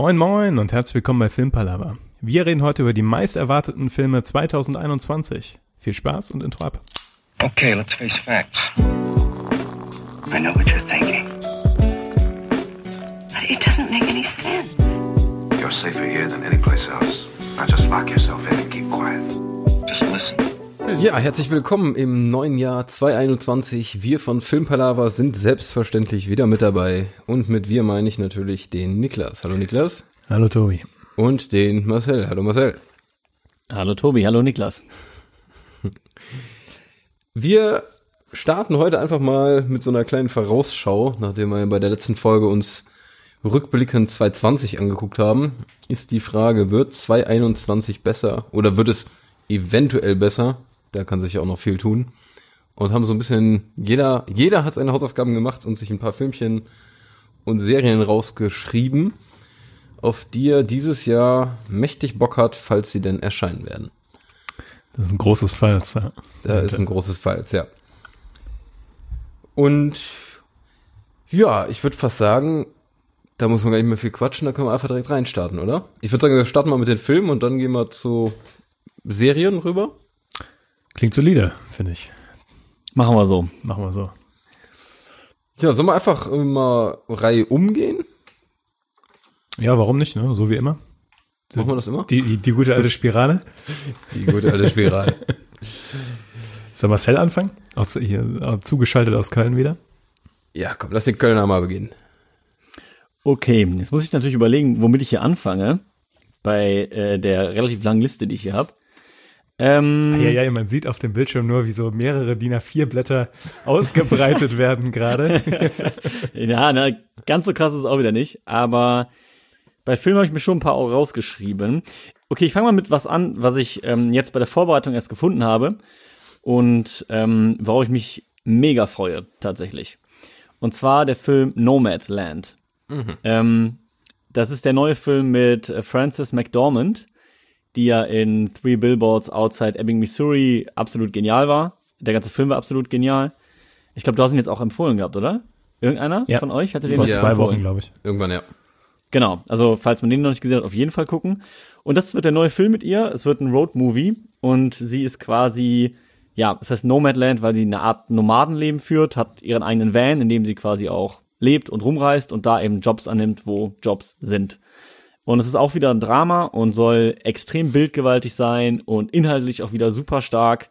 Moin moin und herzlich willkommen bei Filmpalava. Wir reden heute über die meist erwarteten Filme 2021. Viel Spaß und Intro ab. Okay, let's face facts. I know what you're thinking. But it doesn't make any sense. You're safer here than any place else. Now just lock yourself in and keep quiet. Just listen. Ja, herzlich willkommen im neuen Jahr 2021. Wir von Filmpalava sind selbstverständlich wieder mit dabei. Und mit wir meine ich natürlich den Niklas. Hallo Niklas. Hallo Tobi. Und den Marcel. Hallo Marcel. Hallo Tobi, hallo Niklas. Wir starten heute einfach mal mit so einer kleinen Vorausschau, nachdem wir bei der letzten Folge uns rückblickend 2020 angeguckt haben, ist die Frage, wird 2021 besser oder wird es eventuell besser? Da kann sich ja auch noch viel tun. Und haben so ein bisschen, jeder, jeder hat seine Hausaufgaben gemacht und sich ein paar Filmchen und Serien rausgeschrieben, auf die er dieses Jahr mächtig Bock hat, falls sie denn erscheinen werden. Das ist ein großes Falls. Ja. Da ist ein großes Falls, ja. Und ja, ich würde fast sagen, da muss man gar nicht mehr viel quatschen, da können wir einfach direkt reinstarten, oder? Ich würde sagen, wir starten mal mit den Filmen und dann gehen wir zu Serien rüber. Klingt solide, finde ich. Machen wir so. Machen wir so. Ja, sollen wir einfach mal Reihe umgehen? Ja, warum nicht, ne? So wie immer. Machen wir das immer? Die, die, die gute alte Spirale. Die gute alte Spirale. Soll Marcel anfangen? Aus, hier, zugeschaltet aus Köln wieder. ja, komm, lass den Kölner mal beginnen. Okay, jetzt muss ich natürlich überlegen, womit ich hier anfange. Bei äh, der relativ langen Liste, die ich hier habe. Ähm, Ja, ja, man sieht auf dem Bildschirm nur, wie so mehrere DIN A4 Blätter ausgebreitet werden gerade. ja, na, ganz so krass ist es auch wieder nicht. Aber bei Filmen habe ich mir schon ein paar auch rausgeschrieben. Okay, ich fange mal mit was an, was ich ähm, jetzt bei der Vorbereitung erst gefunden habe. Und ähm, worauf ich mich mega freue, tatsächlich. Und zwar der Film Nomadland. Ähm, das ist der neue Film mit äh, Frances McDormand, die ja in Three Billboards Outside Ebbing, Missouri absolut genial war. Der ganze Film war absolut genial. Ich glaube, du hast ihn jetzt auch empfohlen gehabt, oder? Irgendeiner Ja. von euch hatte den Vor jetzt zwei empfohlen? Wochen, glaube ich. Irgendwann, ja. Genau, also falls man den noch nicht gesehen hat, auf jeden Fall gucken. Und das wird der neue Film mit ihr. Es wird ein Road-Movie und sie ist quasi, ja, es heißt Nomadland, weil sie eine Art Nomadenleben führt, hat ihren eigenen Van, in dem sie quasi auch lebt und rumreist und da eben Jobs annimmt, wo Jobs sind. Und es ist auch wieder ein Drama und soll extrem bildgewaltig sein und inhaltlich auch wieder super stark.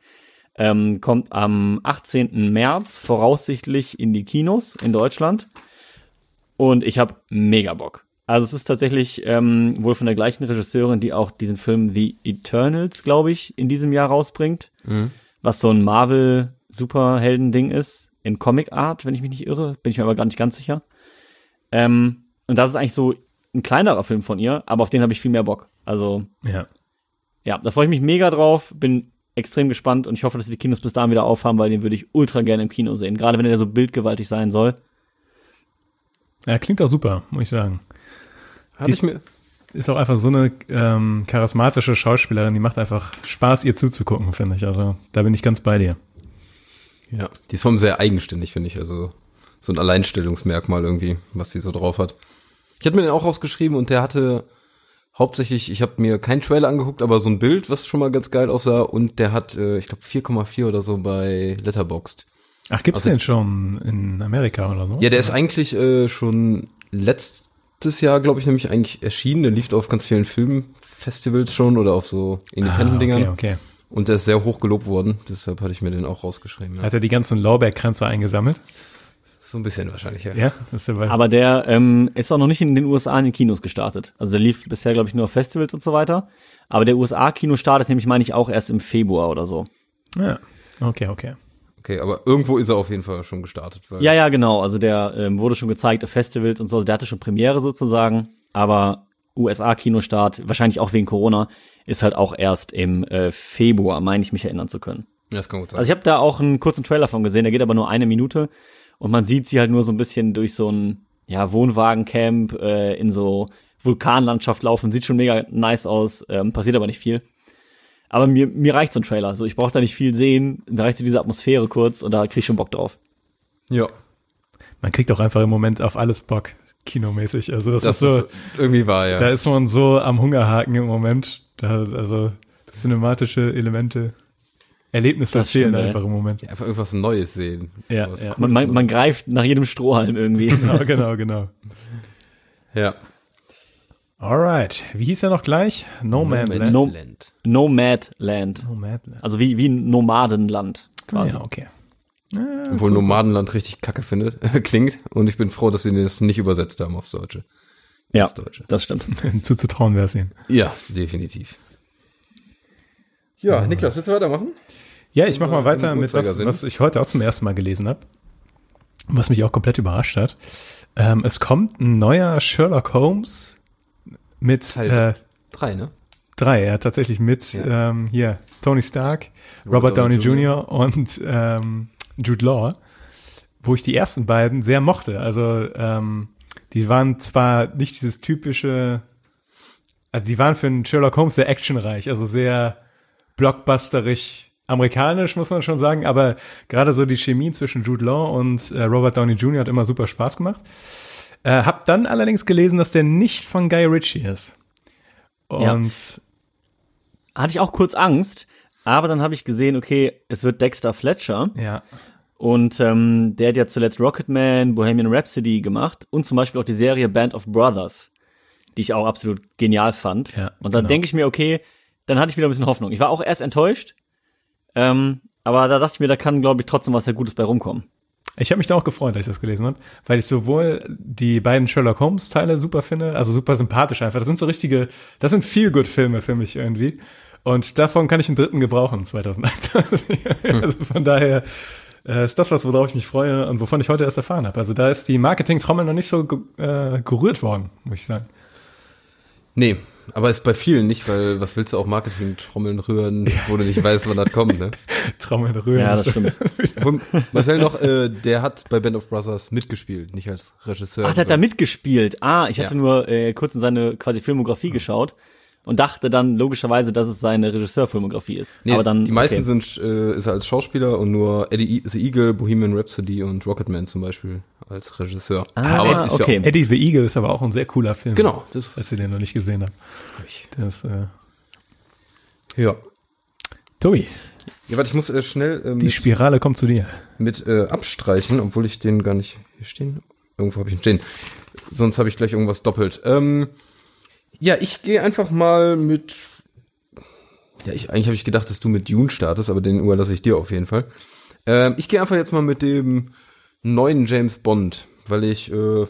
Ähm, kommt am 18. März voraussichtlich in die Kinos in Deutschland. Und ich habe mega Bock. Also es ist tatsächlich ähm, wohl von der gleichen Regisseurin, die auch diesen Film The Eternals, glaube ich, in diesem Jahr rausbringt. Was so ein Marvel-Superhelden-Ding ist. In Comic-Art, wenn ich mich nicht irre. Bin ich mir aber gar nicht ganz sicher. Ähm, und das ist eigentlich so ein kleinerer Film von ihr, aber auf den habe ich viel mehr Bock. Also Ja. ja, da freue ich mich mega drauf. Bin extrem gespannt und ich hoffe, dass die Kinos bis dahin wieder aufhaben, weil den würde ich ultra gerne im Kino sehen. Gerade wenn er so bildgewaltig sein soll. ja, klingt auch super, muss ich sagen. Hab Die- ich mir, Ist auch einfach so eine ähm, charismatische Schauspielerin, die macht einfach Spaß, ihr zuzugucken, finde ich. Also da bin ich ganz bei dir. ja, die ist vor allem sehr eigenständig, finde ich. Also so ein Alleinstellungsmerkmal irgendwie, was sie so drauf hat. Ich hatte mir den auch rausgeschrieben und der hatte hauptsächlich, ich habe mir keinen Trailer angeguckt, aber so ein Bild, was schon mal ganz geil aussah und der hat, äh, ich glaube, 4,4 oder so bei Letterboxd. Ach, gibt's Also- den schon in Amerika oder so? Ja, der ist eigentlich äh, schon letztes Jahr, glaube ich, nämlich eigentlich erschienen. Der lief auf ganz vielen Filmfestivals schon oder auf so ah, Independent-Dingern. okay, okay. Und der ist sehr hoch gelobt worden. Deshalb hatte ich mir den auch rausgeschrieben. Ja. Hat er die ganzen Lorbeerkränze eingesammelt? So ein bisschen wahrscheinlich, ja. Ja, Aber der ähm, ist auch noch nicht in den USA in den Kinos gestartet. Also der lief bisher, glaube ich, nur auf Festivals und so weiter. Aber der USA-Kinostart ist nämlich, meine ich, auch erst im Februar oder so. Ja, okay, okay. Okay, aber irgendwo ist er auf jeden Fall schon gestartet. Weil Ja, ja, genau. Also der ähm, wurde schon gezeigt auf Festivals und so. Also der hatte schon Premiere sozusagen. Aber USA-Kinostart, wahrscheinlich auch wegen Corona, ist halt auch erst im äh, Februar, meine ich mich erinnern zu können. Ja, das kann gut sein. Also ich habe da auch einen kurzen Trailer von gesehen, der geht aber nur eine Minute und man sieht sie halt nur so ein bisschen durch so ein ja, Wohnwagencamp äh, in so Vulkanlandschaft laufen, sieht schon mega nice aus, ähm, passiert aber nicht viel. Aber mir, mir reicht so ein Trailer, so ich brauche da nicht viel sehen, mir reicht so diese Atmosphäre kurz und da krieg ich schon Bock drauf. ja. Man kriegt auch einfach im Moment auf alles Bock. kinomäßig. Also das, Das ist so, ist irgendwie wahr, ja. da ist man so am Hungerhaken im Moment. Da, also cinematische Elemente, Erlebnisse Das fehlen stimmt, einfach im Moment. Einfach irgendwas Neues sehen. Ja, ja. Man, man, man greift nach jedem Strohhalm irgendwie. Genau, genau, genau. ja. Alright. Wie hieß er noch gleich? No Man Land. No- Land. Nomadland. Nomadland. Also wie, wie ein Nomadenland quasi. Ja, okay. Obwohl Nomadenland richtig kacke findet, klingt. Und ich bin froh, dass sie das nicht übersetzt haben aufs Deutsche. Ja, Deutsche. das stimmt. Zuzutrauen wäre es ihnen. Ja, definitiv. Ja, Niklas, willst du weitermachen? Ja, ich mach mal Im weiter mit was, was ich heute auch zum ersten Mal gelesen habe. Was mich auch komplett überrascht hat. Ähm, es kommt ein neuer Sherlock Holmes mit Teil äh, Drei, ne? drei, ja, tatsächlich mit Ja. ähm, hier Tony Stark, Robert, Robert Downey Downey Jr. und ähm, Jude Law, wo ich die ersten beiden sehr mochte. Also ähm, die waren zwar nicht dieses typische, also die waren für einen Sherlock Holmes sehr actionreich, also sehr blockbusterig amerikanisch, muss man schon sagen, aber gerade so die Chemie zwischen Jude Law und äh, Robert Downey Jr. hat immer super Spaß gemacht. Äh, hab dann allerdings gelesen, dass der nicht von Guy Ritchie ist. Ja. Und Hatte ich auch kurz Angst, aber dann habe ich gesehen, okay, es wird Dexter Fletcher ja, und ähm, der hat ja zuletzt Rocketman, Bohemian Rhapsody gemacht und zum Beispiel auch die Serie Band of Brothers, die ich auch absolut genial fand. Ja, und dann genau. denke ich mir, okay, dann hatte ich wieder ein bisschen Hoffnung. Ich war auch erst enttäuscht, ähm, aber da dachte ich mir, da kann, glaube ich, trotzdem was sehr Gutes bei rumkommen. Ich habe mich da auch gefreut, als ich das gelesen habe, weil ich sowohl die beiden Sherlock Holmes Teile super finde, also super sympathisch einfach. Das sind so richtige, das sind feel good Filme für mich irgendwie. Und davon kann ich einen dritten gebrauchen 2008. also von daher äh, ist das was, worauf ich mich freue und wovon ich heute erst erfahren habe. Also da ist die Marketing-Trommel noch nicht so äh, gerührt worden, muss ich sagen. Nee, aber ist bei vielen nicht, weil was willst du auch Marketing-Trommeln rühren, wo du nicht weißt, wann das kommt, ne? Trommel rühren. Ja, das ist- stimmt. Marcel noch, äh, der hat bei Band of Brothers mitgespielt, nicht als Regisseur. Ach, der hat da mitgespielt. Ah, ich hatte Ja. nur äh, kurz in seine quasi Filmografie geschaut und dachte dann logischerweise, dass es seine Regisseurfilmografie ist. Nee, aber dann die meisten okay. sind, äh, ist er als Schauspieler und nur Eddie the Eagle, Bohemian Rhapsody und Rocketman zum Beispiel als Regisseur. Ah, ist okay. Eddie the Eagle ist aber auch ein sehr cooler Film. Genau, das Falls ihr den noch nicht gesehen habt. Das, äh, ja. Tobi, Ja, warte, ich muss äh, schnell äh, die mit, Spirale kommt zu dir. mit äh, abstreichen, obwohl ich den gar nicht hier stehen. Irgendwo habe ich ihn stehen. Sonst habe ich gleich irgendwas doppelt. Ähm, ja, ich gehe einfach mal mit. Ja, ich, eigentlich habe ich gedacht, dass du mit Dune startest, aber den überlasse ich dir auf jeden Fall. Ähm, ich gehe einfach jetzt mal mit dem neuen James Bond, weil ich äh,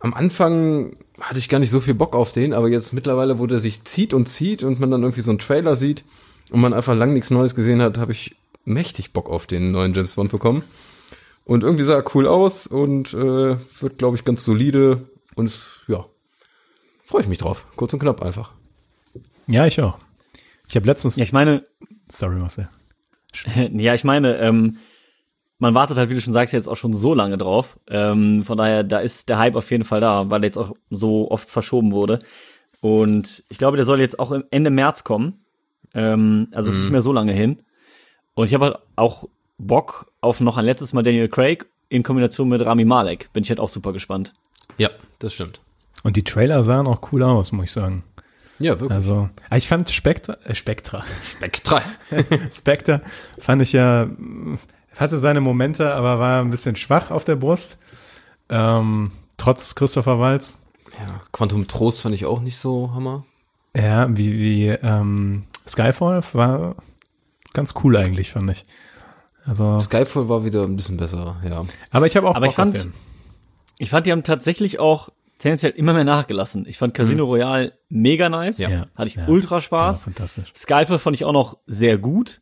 am Anfang hatte ich gar nicht so viel Bock auf den, aber jetzt mittlerweile, wo der sich zieht und zieht und man dann irgendwie so einen Trailer sieht und man einfach lang nichts Neues gesehen hat, habe ich mächtig Bock auf den neuen James Bond bekommen. Und irgendwie sah er cool aus und äh, wird, glaube ich, ganz solide und ja, freue ich mich drauf. Kurz und knapp einfach. Ja, ich auch. Ich habe letztens, Ja, ich meine, sorry Marcel. ja, ich meine, ähm, man wartet halt, wie du schon sagst, jetzt auch schon so lange drauf. Ähm, von daher, da ist der Hype auf jeden Fall da, weil er jetzt auch so oft verschoben wurde. Und ich glaube, der soll jetzt auch Ende März kommen. Ähm, also es ist nicht mehr so lange hin. Und ich habe halt auch Bock auf noch ein letztes Mal Daniel Craig in Kombination mit Rami Malek. Bin ich halt auch super gespannt. Ja, das stimmt. Und die Trailer sahen auch cool aus, muss ich sagen. Ja, wirklich. Also, ah, ich fand Spectra, äh, Spectra, Spektra. Spectre fand ich ja, hatte seine Momente, aber war ein bisschen schwach auf der Brust. Ähm, trotz Christopher Walz. Ja, Quantum Trost fand ich auch nicht so Hammer. Ja, wie, wie ähm, Skyfall war ganz cool eigentlich, fand ich. Also, Skyfall war wieder ein bisschen besser, ja. aber ich habe auch Aber Bock ich fand- auf den. Ich fand, die haben tatsächlich auch tendenziell immer mehr nachgelassen. Ich fand Casino Royale mega nice. Ja. Hatte ich Ja. ultra Ja, Spaß. fantastisch. Skyfall fand ich auch noch sehr gut.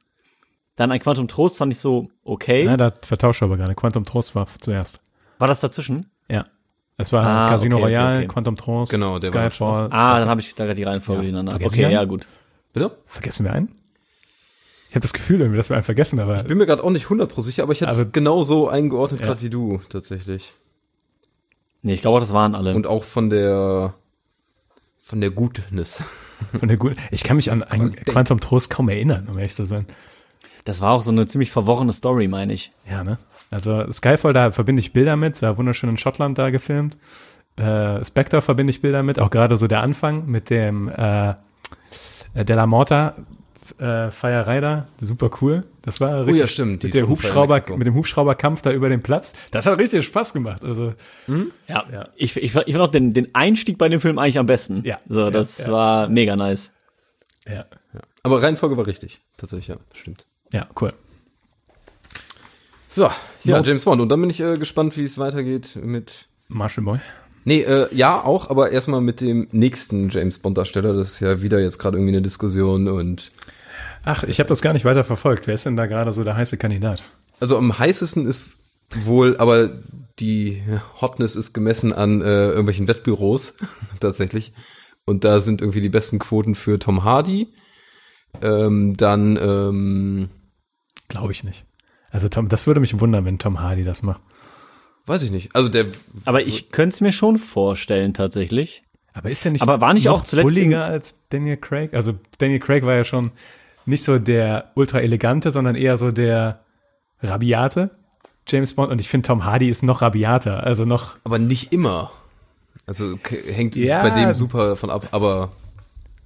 Dann ein Quantum Trost fand ich so okay. Ja, da vertauscht aber gerade. Quantum Trost war zuerst. War das dazwischen? Ja. Es war Ah, Casino okay, Royale, okay. Quantum Trost, Genau, der war Skyfall. Ah, dann habe ich da gerade die Reihenfolge Ja. durcheinander. Vergessen Okay, ja, gut. Bitte? Vergessen wir einen? Ich habe das Gefühl, irgendwie, dass wir einen vergessen, aber Bin mir gerade auch nicht 100% sicher, aber ich hätte es genau so eingeordnet, Ja. gerade wie du, tatsächlich. Nee, ich glaube, das waren alle. Und auch von der von der Gutness. von der guten. Ich kann mich an ein Denk- Quantum Trost kaum erinnern, um ehrlich zu sein. das war auch so eine ziemlich verworrene Story, meine ich. Ja, ne? Also Skyfall, da verbinde ich Bilder mit, da wunderschön in Schottland da gefilmt. äh, Spectre verbinde ich Bilder mit, auch gerade so der Anfang mit dem äh, äh, Della Morta äh, Feierei da, super cool. Das war richtig. Oh ja, stimmt, Mit, der Hubschrauber, mit dem Hubschrauberkampf da über den Platz. Das hat richtig Spaß gemacht. Also, Ja, Ja. ich, ich, fand- ich fand auch den, den Einstieg bei dem Film eigentlich am besten. Ja. So, Ja, das ja. war mega nice. ja, Aber Reihenfolge war richtig. Tatsächlich, ja, stimmt. ja, cool. So, ja. James Bond. Und dann bin ich äh, gespannt, wie es weitergeht mit. Marshall Boy. Nee, äh, ja, auch, aber erstmal mit dem nächsten James Bond-Darsteller. Das ist ja wieder jetzt gerade irgendwie eine Diskussion und. Ach, ich habe das gar nicht weiter verfolgt. Wer ist denn da gerade so der heiße Kandidat? Also am heißesten ist wohl, aber die Hotness ist gemessen an äh, irgendwelchen Wettbüros tatsächlich. Und da sind irgendwie die besten Quoten für Tom Hardy. Ähm, dann ähm, Glaube ich nicht. Also Tom, das würde mich wundern, wenn Tom Hardy das macht. weiß ich nicht. Also der Aber ich könnte es mir schon vorstellen, tatsächlich. Aber ist er nicht Aber war nicht noch auch zuletzt bulliger als Daniel Craig? Also Daniel Craig war ja schon nicht so der ultra elegante, sondern eher so der rabiate James Bond. Und ich finde, Tom Hardy ist noch rabiater. Also noch, aber nicht immer. Also hängt Ja. bei dem super davon ab, aber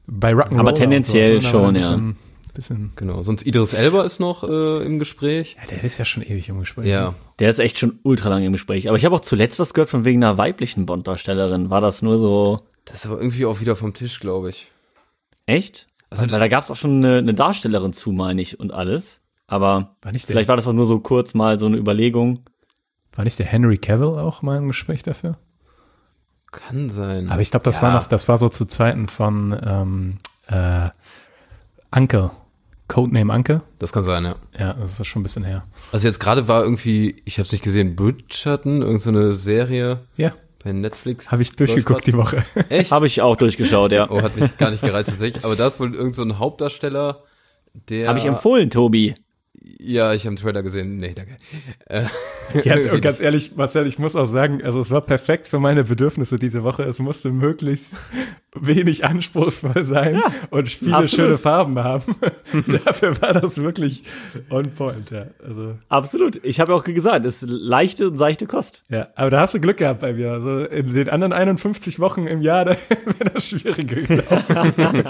bei Rock'n'Roll. Aber tendenziell so, schon, ja. bisschen, Bisschen, genau. Sonst Idris Elba ist noch äh, im Gespräch. ja, der ist ja schon ewig im Gespräch. Ja. Der ist echt schon ultra lang im Gespräch. Aber ich habe auch zuletzt was gehört von wegen einer weiblichen Bond-Darstellerin. War das nur so Das ist aber irgendwie auch wieder vom Tisch, glaube ich. echt? Also- Weil da gab es auch schon eine, eine Darstellerin zu, meine ich, und alles. Aber War nicht der- vielleicht war das auch nur so kurz mal so eine Überlegung. War nicht der Henry Cavill auch mal im Gespräch dafür? Kann sein. Aber ich glaube, das Ja. war noch, das war so zu Zeiten von ähm, äh, Uncle. Codename Uncle. Das kann sein, ja. Ja, das ist schon ein bisschen her. Also jetzt gerade war irgendwie, ich habe es nicht gesehen, Bridgerton, irgendeine so eine Serie Ja, bei Netflix. habe ich durchgeguckt die Woche. Echt? Habe ich auch durchgeschaut, ja. Oh, hat mich gar nicht gereizt tatsächlich. Aber da ist wohl irgend so ein Hauptdarsteller, der. Habe ich empfohlen, Tobi. Ja, ich habe einen Trailer gesehen. Nee, danke. Äh, Ja, ganz ehrlich, Marcel, ich muss auch sagen, also es war perfekt für meine Bedürfnisse diese Woche. Es musste möglichst wenig anspruchsvoll sein und viele Absolut. schöne Farben haben. Dafür war das wirklich on point, ja. Also, Absolut. Ich habe auch gesagt, es ist leichte und seichte Kost. ja. Aber da hast du Glück gehabt bei mir. Also in den anderen 51 Wochen im Jahr, da wäre das schwieriger gelaufen.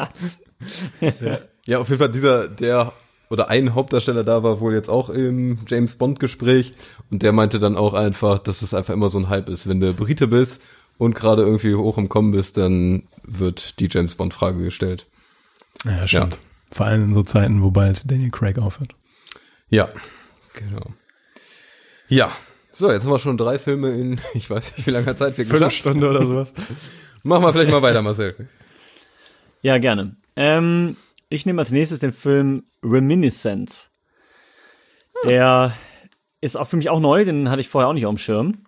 Ja, auf jeden Fall dieser, der oder ein Hauptdarsteller da war wohl jetzt auch im James Bond Gespräch und der meinte dann auch einfach, dass es einfach immer so ein Hype ist. Wenn du Brite bist und gerade irgendwie hoch im Kommen bist, dann wird die James Bond Frage gestellt. Ja, stimmt. Vor allem in so Zeiten, wo bald Daniel Craig aufhört. Ja, genau. Ja, so, jetzt haben wir schon drei Filme in, ich weiß nicht, wie lange Zeit wir geschafft. Stunde oder sowas. Machen wir vielleicht mal weiter, Marcel. Ja, gerne. Ähm, ich nehme als nächstes den Film Reminiscence. Der ist auch für mich auch neu, den hatte ich vorher auch nicht auf dem Schirm.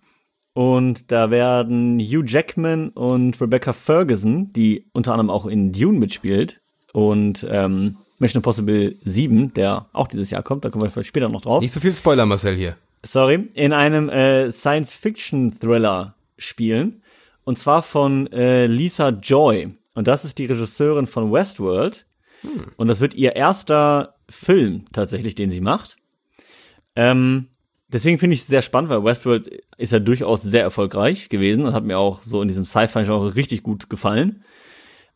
Und da werden Hugh Jackman und Rebecca Ferguson, die unter anderem auch in Dune mitspielt, und ähm, Mission Impossible 7, der auch dieses Jahr kommt, da kommen wir vielleicht später noch drauf. Nicht so viel Spoiler, Marcel, hier. sorry, in einem äh, Science-Fiction-Thriller spielen. Und zwar von äh, Lisa Joy. Und das ist die Regisseurin von Westworld. Und das wird ihr erster Film tatsächlich, den sie macht. Ähm, deswegen finde ich es sehr spannend, weil Westworld ist ja durchaus sehr erfolgreich gewesen und hat mir auch so in diesem Sci-Fi-Genre richtig gut gefallen.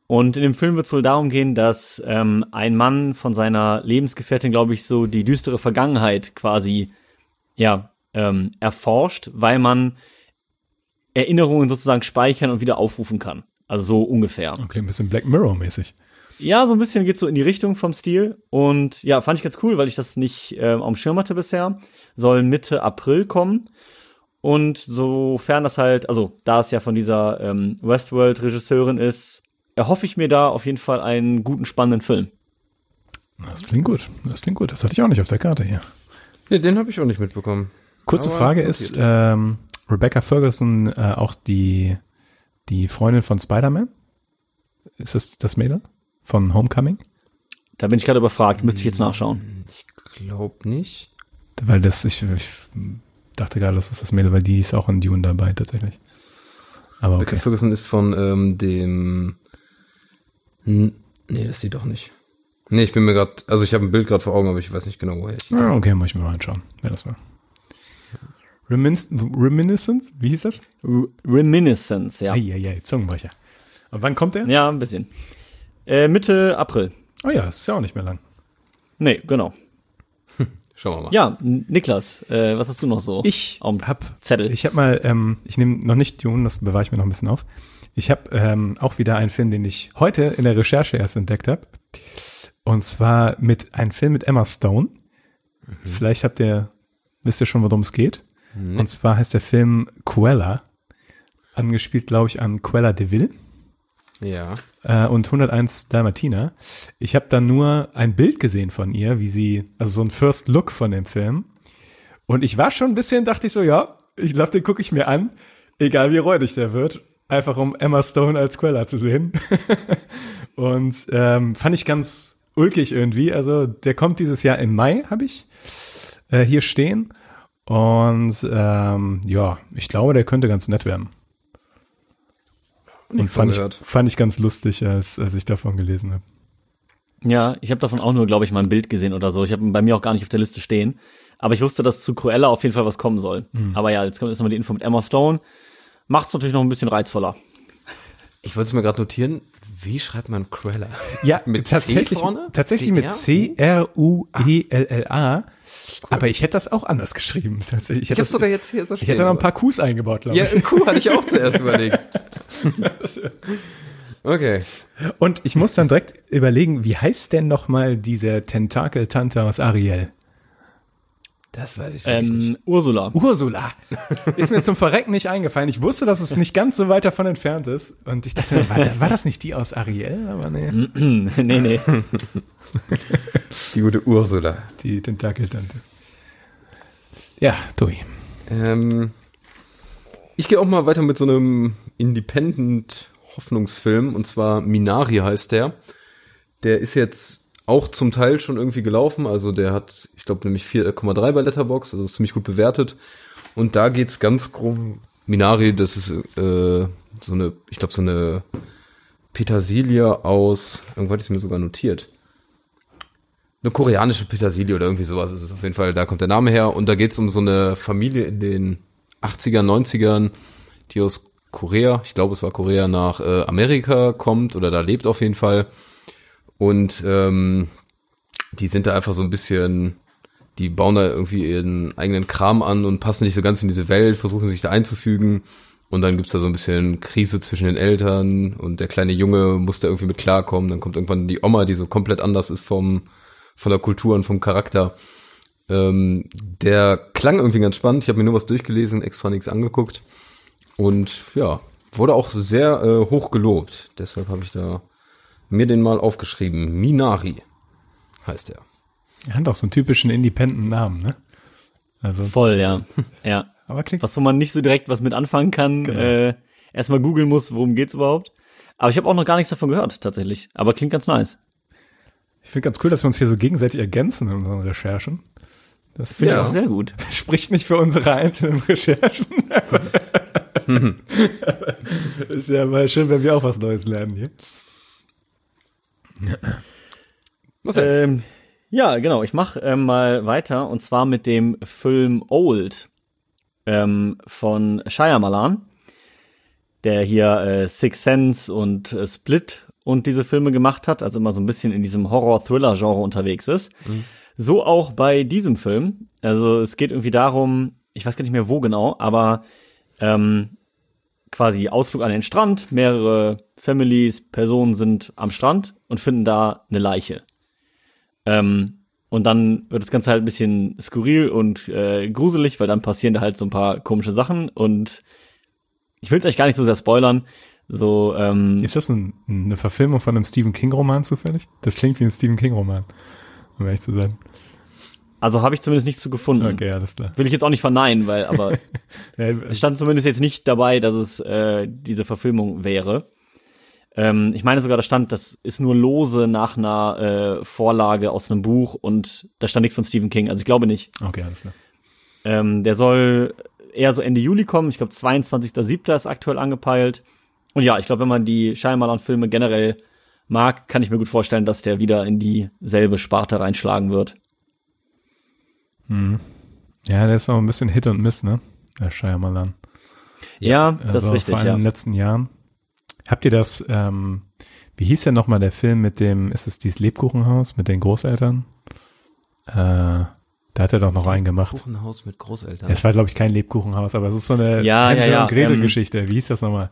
Und in dem Film wird es wohl darum gehen, dass ähm, ein Mann von seiner Lebensgefährtin, glaube ich, so die düstere Vergangenheit quasi ja, ähm, erforscht, weil man Erinnerungen sozusagen speichern und wieder aufrufen kann. Also so ungefähr. Okay, ein bisschen Black Mirror-mäßig. Ja, so ein bisschen geht so in die Richtung vom Stil. Und ja, fand ich ganz cool, weil ich das nicht auf dem Schirm hatte bisher. Soll Mitte April kommen. Und sofern das halt, also da es ja von dieser ähm, Westworld-Regisseurin ist, erhoffe ich mir da auf jeden Fall einen guten, spannenden Film. Das klingt gut. Das klingt gut. Das hatte ich auch nicht auf der Karte hier. Nee, den habe ich auch nicht mitbekommen. Kurze Aber Frage ist, ähm, Rebecca Ferguson äh, auch die, die Freundin von Spider-Man? Ist das das Mädel von Homecoming? Da bin ich gerade überfragt, müsste ich jetzt nachschauen. Glaub nicht. Weil das, ich, ich dachte gerade, das ist das Mädel, weil die ist auch in Dune dabei tatsächlich. Aber okay. Ferguson ist von ähm, dem. N nee, das ist sie doch nicht. Nee, ich bin mir gerade, also ich habe ein Bild gerade vor Augen, aber ich weiß nicht genau, woher ich. Ja, okay, muss ich mir mal anschauen, wer das war. Remin Reminiscence? Wie hieß das? R Reminiscence, ja. Eieiei, Zungenbrecher. Und wann kommt der? Ja, ein bisschen. Äh, Mitte April. Oh ja, ist ja auch nicht mehr lang. Nee, genau. Schauen wir mal. Ja, Niklas, äh, was hast du noch so? Ich hab, Zettel. ich hab mal, ähm, ich nehme noch nicht Dune, das bewahre ich mir noch ein bisschen auf. Ich habe ähm, auch wieder einen Film, den ich heute in der Recherche erst entdeckt habe. Und zwar mit einem Film mit Emma Stone. Vielleicht habt ihr, wisst ihr schon, worum es geht. Und zwar heißt der Film Cruella. Angespielt, glaube ich, an Cruella de Vil Ja. äh, und 101 Dalmatiner. Ich habe da nur ein Bild gesehen von ihr, wie sie, also so ein First Look von dem Film. Und ich war schon ein bisschen, dachte ich so, ja, ich glaube, den gucke ich mir an, egal wie räudig der wird, einfach um Emma Stone als Quella zu sehen. und ähm, fand ich ganz ulkig irgendwie. Also der kommt dieses Jahr im Mai, habe ich äh, hier stehen. Und ähm, ja, ich glaube, der könnte ganz nett werden. Und fand ich, fand ich ganz lustig, als, als ich davon gelesen habe. Ja, ich habe davon auch nur, glaube ich, mal ein Bild gesehen oder so. Ich habe ihn bei mir auch gar nicht auf der Liste stehen. Aber ich wusste, dass zu Cruella auf jeden Fall was kommen soll. Aber ja, jetzt kommt erstmal die Info mit Emma Stone. Macht's natürlich noch ein bisschen reizvoller. Ich wollte es mir gerade notieren. Wie schreibt man Cruella? Ja, Mit tatsächlich, C vorne? tatsächlich mit C-R-U? C-R-U-E-L-L-A. Aber ich hätte das auch anders geschrieben. Ich Ich hätte, das, sogar jetzt hier so ich hätte noch ein paar Qs eingebaut, glaube Ja, ich. ein Kuh hatte ich auch zuerst überlegt. Okay. Und ich muss dann direkt überlegen, wie heißt denn noch mal diese Tentakeltante aus Ariel? Das weiß ich wirklich nicht. Ähm, Ursula. Ursula. Ist mir zum Verrecken nicht eingefallen. Ich wusste, dass es nicht ganz so weit davon entfernt ist. Und ich dachte, war, war das nicht die aus Ariel? Aber nee, nee, nee. Die gute Ursula. die Tentakeltante. Ja, Tobi. Ähm, ich gehe auch mal weiter mit so einem Independent-Hoffnungsfilm. Und zwar Minari heißt der. Der ist jetzt auch zum Teil schon irgendwie gelaufen. Also der hat, ich glaube, nämlich 4,3 bei Letterbox. Also ist ziemlich gut bewertet. Und da geht's ganz grob. Minari, das ist äh, so eine, ich glaube, so eine Petersilie aus, irgendwo hatte ich es mir sogar notiert. Eine koreanische Petersilie oder irgendwie sowas ist es auf jeden Fall. Da kommt der Name her. Und da geht's um so eine Familie in den 80ern, 90ern, die aus Korea, ich glaube es war Korea, nach äh, Amerika kommt oder da lebt auf jeden Fall. Und ähm, die sind da einfach so ein bisschen, die bauen da irgendwie ihren eigenen Kram an und passen nicht so ganz in diese Welt, versuchen sich da einzufügen. Und dann gibt's da so ein bisschen Krise zwischen den Eltern und der kleine Junge muss da irgendwie mit klarkommen. Dann kommt irgendwann die Oma, die so komplett anders ist vom, von der Kultur und vom Charakter. Ähm, der klang irgendwie ganz spannend. Ich habe mir nur was durchgelesen, extra nichts angeguckt. Und ja, wurde auch sehr äh, hoch gelobt. Deshalb habe ich da mir den mal aufgeschrieben. Minari heißt er. Er hat auch so einen typischen Independent-Namen, ne? Also, Voll, ja. Ja. aber klingt Was, wo man nicht so direkt was mit anfangen kann. Genau. Äh, erstmal googeln muss, worum geht's überhaupt. Aber ich habe auch noch gar nichts davon gehört, tatsächlich. Aber klingt ganz nice. Ich finde ganz cool, dass wir uns hier so gegenseitig ergänzen in unseren Recherchen. Das Finde Ja. ich auch sehr gut. spricht nicht für unsere einzelnen Recherchen. ist ja mal schön, wenn wir auch was Neues lernen hier. Was denn? Ähm, ja, genau. Ich mache ähm, mal weiter und zwar mit dem Film Old ähm, von Shyamalan, der hier äh, Six Sense und äh, Split und diese Filme gemacht hat, also immer so ein bisschen in diesem Horror-Thriller-Genre unterwegs ist. So auch bei diesem Film. Also es geht irgendwie darum, ich weiß gar nicht mehr wo genau, aber ähm, quasi Ausflug an den Strand, mehrere Families, Personen sind am Strand und finden da eine Leiche. Ähm, und dann wird das Ganze halt ein bisschen skurril und äh, gruselig, weil dann passieren da halt so ein paar komische Sachen und ich will es euch gar nicht so sehr spoilern. So, ähm, Ist das ein, eine Verfilmung von einem Stephen King-Roman zufällig? Das klingt wie ein Stephen King-Roman, um ehrlich zu sein. also habe ich zumindest nichts zu gefunden. Okay, alles klar. Will ich jetzt auch nicht verneinen, weil, aber Ja, es stand zumindest jetzt nicht dabei, dass es äh, diese Verfilmung wäre. Ähm, ich meine sogar, da stand, das ist nur lose nach einer äh, Vorlage aus einem Buch und da stand nichts von Stephen King. Also ich glaube nicht. okay, alles klar. Ähm, der soll eher so Ende Juli kommen. Ich glaube, 22.07. ist aktuell angepeilt. Und ja, ich glaube, wenn man die Shyamalan-Filme generell mag, kann ich mir gut vorstellen, dass der wieder in dieselbe Sparte reinschlagen wird. Ja, der ist auch ein bisschen Hit und Miss, ne? der Shyamalan. Ja, das Also ist richtig, vor allem ja. in den letzten Jahren. Habt ihr das, ähm, wie hieß denn nochmal der Film mit dem, ist es dieses Lebkuchenhaus mit den Großeltern? Äh, da hat er doch noch einen gemacht. Kuchenhaus mit Großeltern. Es war, glaube ich, kein Lebkuchenhaus, aber es ist so eine Ja, Hänsel ja, ja, und ähm, Geschichte. Wie hieß das nochmal?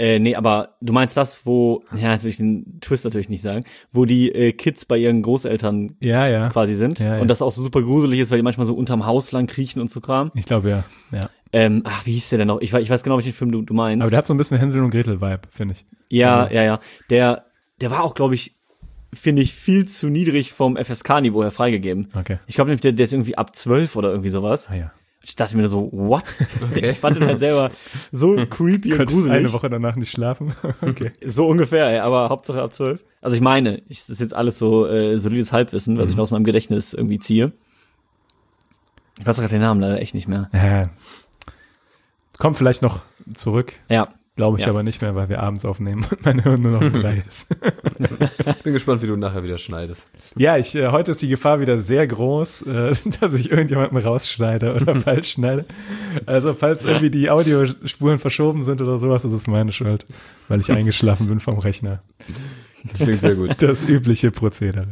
Äh, nee, aber du meinst das, wo, ja, jetzt will ich den Twist natürlich nicht sagen, wo die äh, Kids bei ihren Großeltern Ja, ja. quasi sind Ja, ja. und das auch so super gruselig ist, weil die manchmal so unterm Haus lang kriechen und so Kram. Ich glaube, ja. ja. Ähm, ach, wie hieß der denn noch? Ich, weiß- ich weiß genau, welchen Film du, du meinst. Aber der hat so ein bisschen Hänsel und Gretel-Vibe, finde ich. ja, ja, ja. Der, der war auch, glaube ich, finde ich, viel zu niedrig vom FSK-Niveau her freigegeben. Okay. Ich glaube nämlich, der, der ist irgendwie ab 12 oder irgendwie sowas. Ah ja. Ich dachte mir so, what? Ich fand den halt selber so creepy und gruselig. eine Woche danach nicht schlafen? okay. So ungefähr, ey, aber Hauptsache ab 12. Also ich meine, ich, das ist jetzt alles so äh, solides Halbwissen, was ich noch aus meinem Gedächtnis irgendwie ziehe. Ich weiß gerade den Namen leider echt nicht mehr. Ja. Kommt vielleicht noch zurück. Ja, Glaube ich Ja. aber nicht mehr, weil wir abends aufnehmen und mein Hirn nur noch drei ist. Bin gespannt, wie du nachher wieder schneidest. Ja, ich, äh, heute ist die Gefahr wieder sehr groß, äh, dass ich irgendjemanden rausschneide oder falsch schneide. Also falls irgendwie die Audiospuren verschoben sind oder sowas, ist es meine Schuld, weil ich eingeschlafen bin vom Rechner. Klingt sehr gut. Das übliche Prozedere.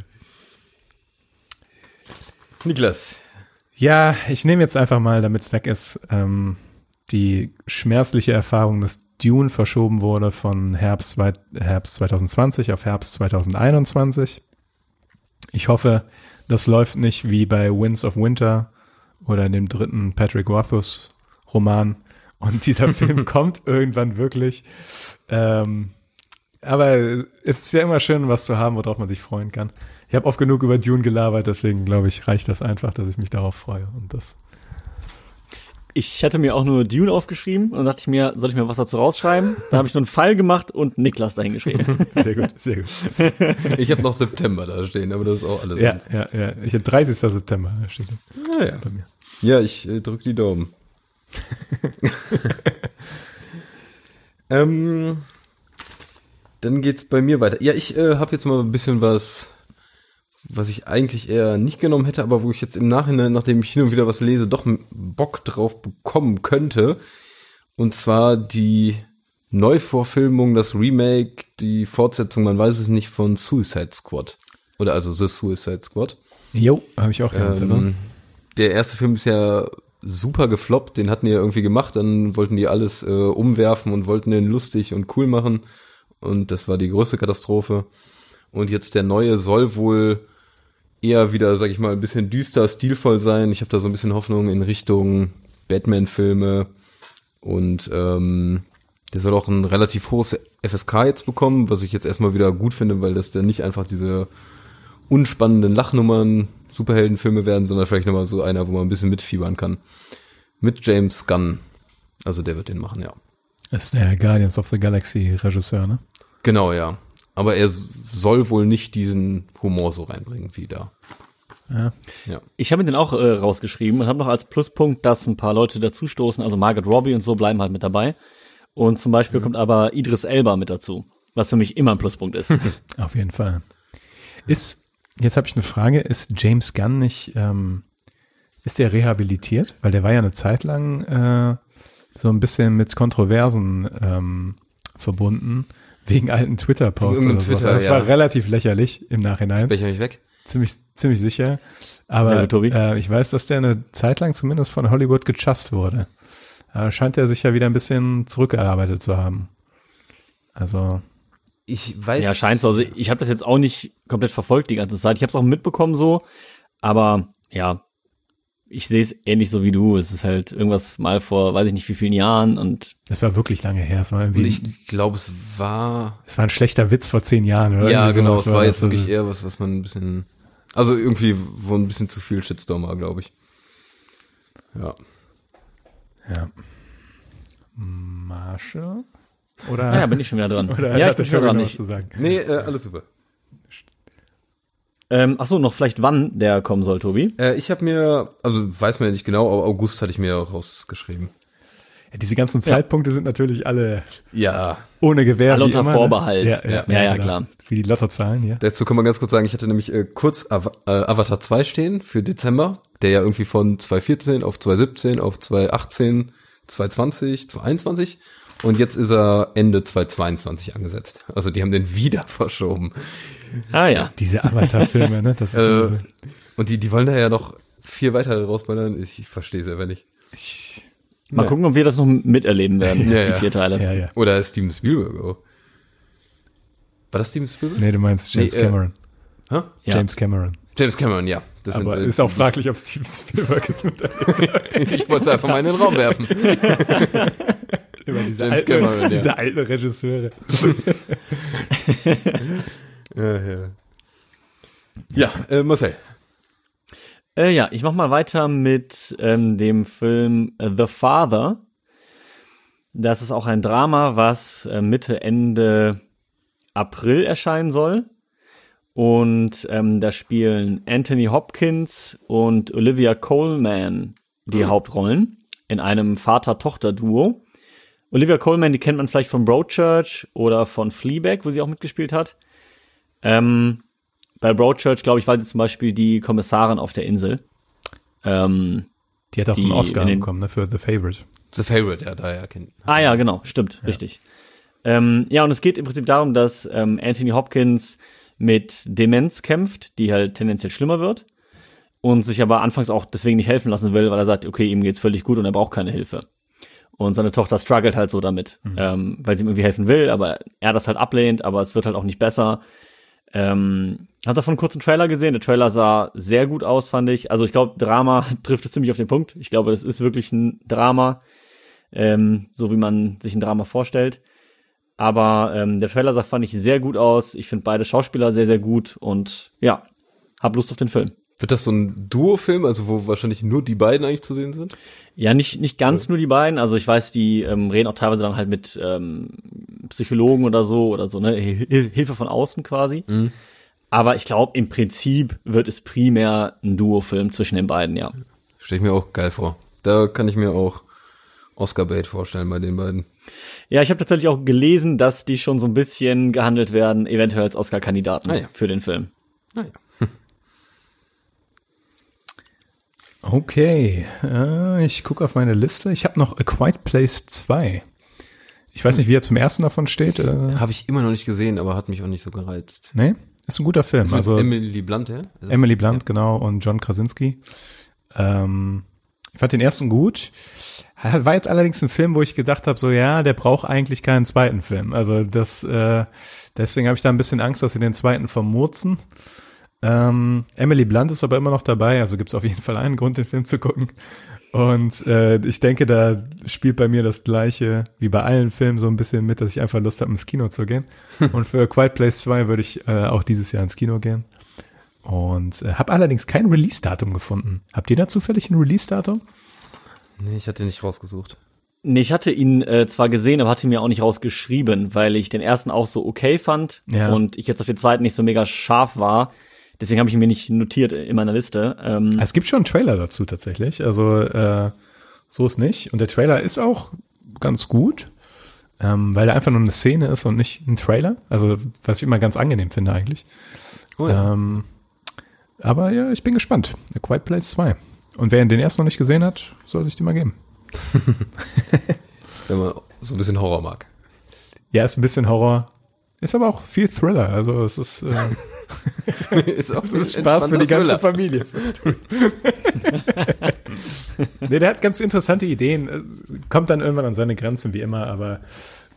Niklas. Ja, ich nehme jetzt einfach mal, damit es weg ist, ähm, die schmerzliche Erfahrung, dass Dune verschoben wurde von Herbst, Herbst 2020 auf Herbst 2021. Ich hoffe, das läuft nicht wie bei Winds of Winter oder dem dritten Patrick Rothfuss Roman und dieser Film kommt irgendwann wirklich. Ähm, aber es ist ja immer schön, was zu haben, worauf man sich freuen kann. Ich habe oft genug über Dune gelabert, deswegen glaube ich, reicht das einfach, dass ich mich darauf freue. Und das ich hatte mir auch nur Dune aufgeschrieben und dann dachte ich mir, soll ich mir was dazu rausschreiben? Dann habe ich nur einen Pfeil gemacht und Niklas dahin geschrieben. sehr gut, sehr gut. Ich habe noch September da stehen, aber das ist auch alles. Ja, sonst. ja, ja. Ich habe 30. September da steht Ah, ja. bei mir. Ja, ich äh, drück die Daumen. ähm, dann geht's bei mir weiter. Ja, ich äh, habe jetzt mal ein bisschen was, was ich eigentlich eher nicht genommen hätte, aber wo ich jetzt im Nachhinein, nachdem ich hin und wieder was lese, doch Bock drauf bekommen könnte. Und zwar die Neuvorfilmung, das Remake, die Fortsetzung, man weiß es nicht, von Suicide Squad. Oder also The Suicide Squad. Jo, habe ich auch ganz Ähm, der erste Film ist ja super gefloppt, den hatten die ja irgendwie gemacht, dann wollten die alles äh, umwerfen und wollten den lustig und cool machen und das war die größte Katastrophe. Und jetzt der neue soll wohl eher wieder, sag ich mal, ein bisschen düster, stilvoll sein. Ich habe da so ein bisschen Hoffnung in Richtung Batman-Filme und ähm, der soll auch ein relativ hohes FSK jetzt bekommen, was ich jetzt erstmal wieder gut finde, weil das dann nicht einfach diese unspannenden Lachnummern Superheldenfilme werden, sondern vielleicht nochmal so einer, wo man ein bisschen mitfiebern kann. Mit James Gunn. Also der wird den machen, ja. Ist der Guardians of the Galaxy Regisseur, ne? Genau, ja. Aber er soll wohl nicht diesen Humor so reinbringen wie da. Ja. Ja. Ich habe mir den auch äh, rausgeschrieben und habe noch als Pluspunkt, dass ein paar Leute dazustoßen, also Margaret Robbie und so bleiben halt mit dabei. Und zum Beispiel kommt aber Idris Elba mit dazu, was für mich immer ein Pluspunkt ist. Auf jeden Fall. Ist, jetzt habe ich eine Frage, ist James Gunn nicht, ähm, ist der rehabilitiert? Weil der war ja eine Zeit lang äh, so ein bisschen mit Kontroversen ähm, verbunden, wegen alten Twitter-Posts sowas. Twitter, Das ja. war relativ lächerlich im Nachhinein. Welcher mich weg? ziemlich, ziemlich sicher. Aber gut, Tobi. äh, ich weiß, dass der eine Zeit lang zumindest von Hollywood gechast wurde. Da scheint er sich ja wieder ein bisschen zurückgearbeitet zu haben. Also, Ich weiß. ja, scheint so. Also ich habe das jetzt auch nicht komplett verfolgt die ganze Zeit. Ich habe es auch mitbekommen so, aber ja, ich sehe es ähnlich so wie du. Es ist halt irgendwas mal vor, weiß ich nicht wie vielen Jahren und das war wirklich lange her. Es war, Und irgendwie, ich glaube, es war. es war ein schlechter Witz vor zehn Jahren. Oder Ja, genau, es war jetzt das. wirklich eher was, was man ein bisschen. Also irgendwie, wo ein bisschen zu viel Shitstorm war, glaube ich. Ja. Ja. Marshall? Oder, ah, ja, bin ich schon wieder dran. oder ja, ich hat bin schon Tobi dran. Ich, zu sagen? Nee, äh, alles super. Ähm, ach so, noch vielleicht wann der kommen soll, Tobi. Äh, ich habe mir, also weiß man ja nicht genau, aber August hatte ich mir rausgeschrieben. Ja, diese ganzen Zeitpunkte sind natürlich alle Ja. ohne Gewehr. Alle unter immer, Vorbehalt. Ne? Ja, ja, Ja, ja, klar. Wie die Lottozahlen hier. Dazu kann man ganz kurz sagen, ich hatte nämlich äh, kurz Av äh, Avatar 2 stehen für Dezember. der ja irgendwie von 2014 auf 2017 auf 2018, 2020, 2021 und jetzt ist er Ende 2022 angesetzt. Also die haben den wieder verschoben. Ah ja. Diese Avatar-Filme, ne? Das ist Äh, also, und die, die wollen da ja noch vier weitere rausballern. Ich, ich verstehe es einfach nicht. ich, Mal gucken, ob wir das noch miterleben werden, Ja, die ja. vier Teile. ja, ja. Oder Steven Spielberg. Oh. War das Steven Spielberg? Nee, du meinst James Nee, äh, Cameron. Hä? Ja. James Cameron. James Cameron, ja. Das Aber sind, äh, ist auch fraglich, ob Steven Spielberg es mit Ich wollte es einfach mal in den Raum werfen. über diese, James alten, Cameron, ja. diese alten Regisseure. Ja, ja. ja äh, Marcel. Äh, ja, ich mach mal weiter mit ähm, dem Film äh, The Father. Das ist auch ein Drama, was äh, Mitte, Ende April erscheinen soll. Und ähm, da spielen Anthony Hopkins und Olivia Colman die Hauptrollen in einem Vater-Tochter-Duo. Olivia Colman, die kennt man vielleicht von Broadchurch oder von Fleabag, wo sie auch mitgespielt hat. Ähm, bei Broadchurch, glaube ich, war sie zum Beispiel die Kommissarin auf der Insel. Ähm, Die hat auch Die einen Oscar bekommen, ne, für The Favorite. The Favorite, ja, daher kennt. ah ja, genau, stimmt, richtig. Ähm, ja, und es geht im Prinzip darum, dass ähm, Anthony Hopkins mit Demenz kämpft, die halt tendenziell schlimmer wird. Und sich aber anfangs auch deswegen nicht helfen lassen will, weil er sagt, okay, ihm geht's völlig gut und er braucht keine Hilfe. Und seine Tochter struggelt halt so damit, ähm, weil sie ihm irgendwie helfen will, aber er das halt ablehnt, aber es wird halt auch nicht besser. Ähm, hab davon einen kurzen Trailer gesehen. Der Trailer sah sehr gut aus, fand ich. Also ich glaube, Drama trifft es ziemlich auf den Punkt. Ich glaube, das ist wirklich ein Drama, ähm, so wie man sich ein Drama vorstellt. Aber ähm, der Trailer sah, fand ich, sehr gut aus. Ich finde beide Schauspieler sehr, sehr gut und ja, hab Lust auf den Film. Wird das so ein Duo-Film, also wo wahrscheinlich nur die beiden eigentlich zu sehen sind? Ja, nicht, nicht ganz nur die beiden. Also ich weiß, die ähm, reden auch teilweise dann halt mit ähm, Psychologen oder so oder so, ne? Hil Hilfe von außen quasi. Aber ich glaube, im Prinzip wird es primär ein Duo-Film zwischen den beiden, ja. Stell ich mir auch geil vor. Da kann ich mir auch Oscar-Bait vorstellen bei den beiden. Ja, ich habe tatsächlich auch gelesen, dass die schon so ein bisschen gehandelt werden, eventuell als Oscar-Kandidaten Ah ja. für den Film. Okay, äh, ich gucke auf meine Liste. Ich habe noch A Quiet Place 2. Ich weiß nicht, wie er zum ersten davon steht. Äh, Habe ich immer noch nicht gesehen, aber hat mich auch nicht so gereizt. nee, ist ein guter Film. Also Also Emily Blunt, ja? Ist Emily Blunt, genau, und John Krasinski. Ähm, ich fand den ersten gut. War jetzt allerdings ein Film, wo ich gedacht habe, so ja, der braucht eigentlich keinen zweiten Film. Also das, äh, deswegen habe ich da ein bisschen Angst, dass sie den zweiten vermurzen. Ähm, Emily Blunt ist aber immer noch dabei, also gibt es auf jeden Fall einen Grund, den Film zu gucken. Und äh, ich denke, da spielt bei mir das Gleiche wie bei allen Filmen so ein bisschen mit, dass ich einfach Lust habe, ins Kino zu gehen. Und für Quiet Place 2 würde ich äh, auch dieses Jahr ins Kino gehen. Und äh, habe allerdings kein Release-Datum gefunden. Habt ihr da zufällig ein Release-Datum? Nee, ich hatte nicht rausgesucht. Nee, ich hatte ihn äh, zwar gesehen, aber hatte ihn mir auch nicht rausgeschrieben, weil ich den ersten auch so okay fand Ja. und ich jetzt auf den zweiten nicht so mega scharf war. Deswegen habe ich ihn mir nicht notiert in meiner Liste. Ähm, Es gibt schon einen Trailer dazu tatsächlich. Also äh, so ist nicht. Und der Trailer ist auch ganz gut, ähm, weil er einfach nur eine Szene ist und nicht ein Trailer. Also was ich immer ganz angenehm finde eigentlich. Ja. Ähm, aber ja, ich bin gespannt. A Quiet Place 2. Und wer den ersten noch nicht gesehen hat, soll sich den mal geben. Wenn man so ein bisschen Horror mag. Ja, ist ein bisschen Horror. Ist aber auch viel Thriller. Also es ist, äh, ist auch es ist Spaß für die ganze Familie. nee, der hat ganz interessante Ideen. Es kommt dann irgendwann an seine Grenzen, wie immer, aber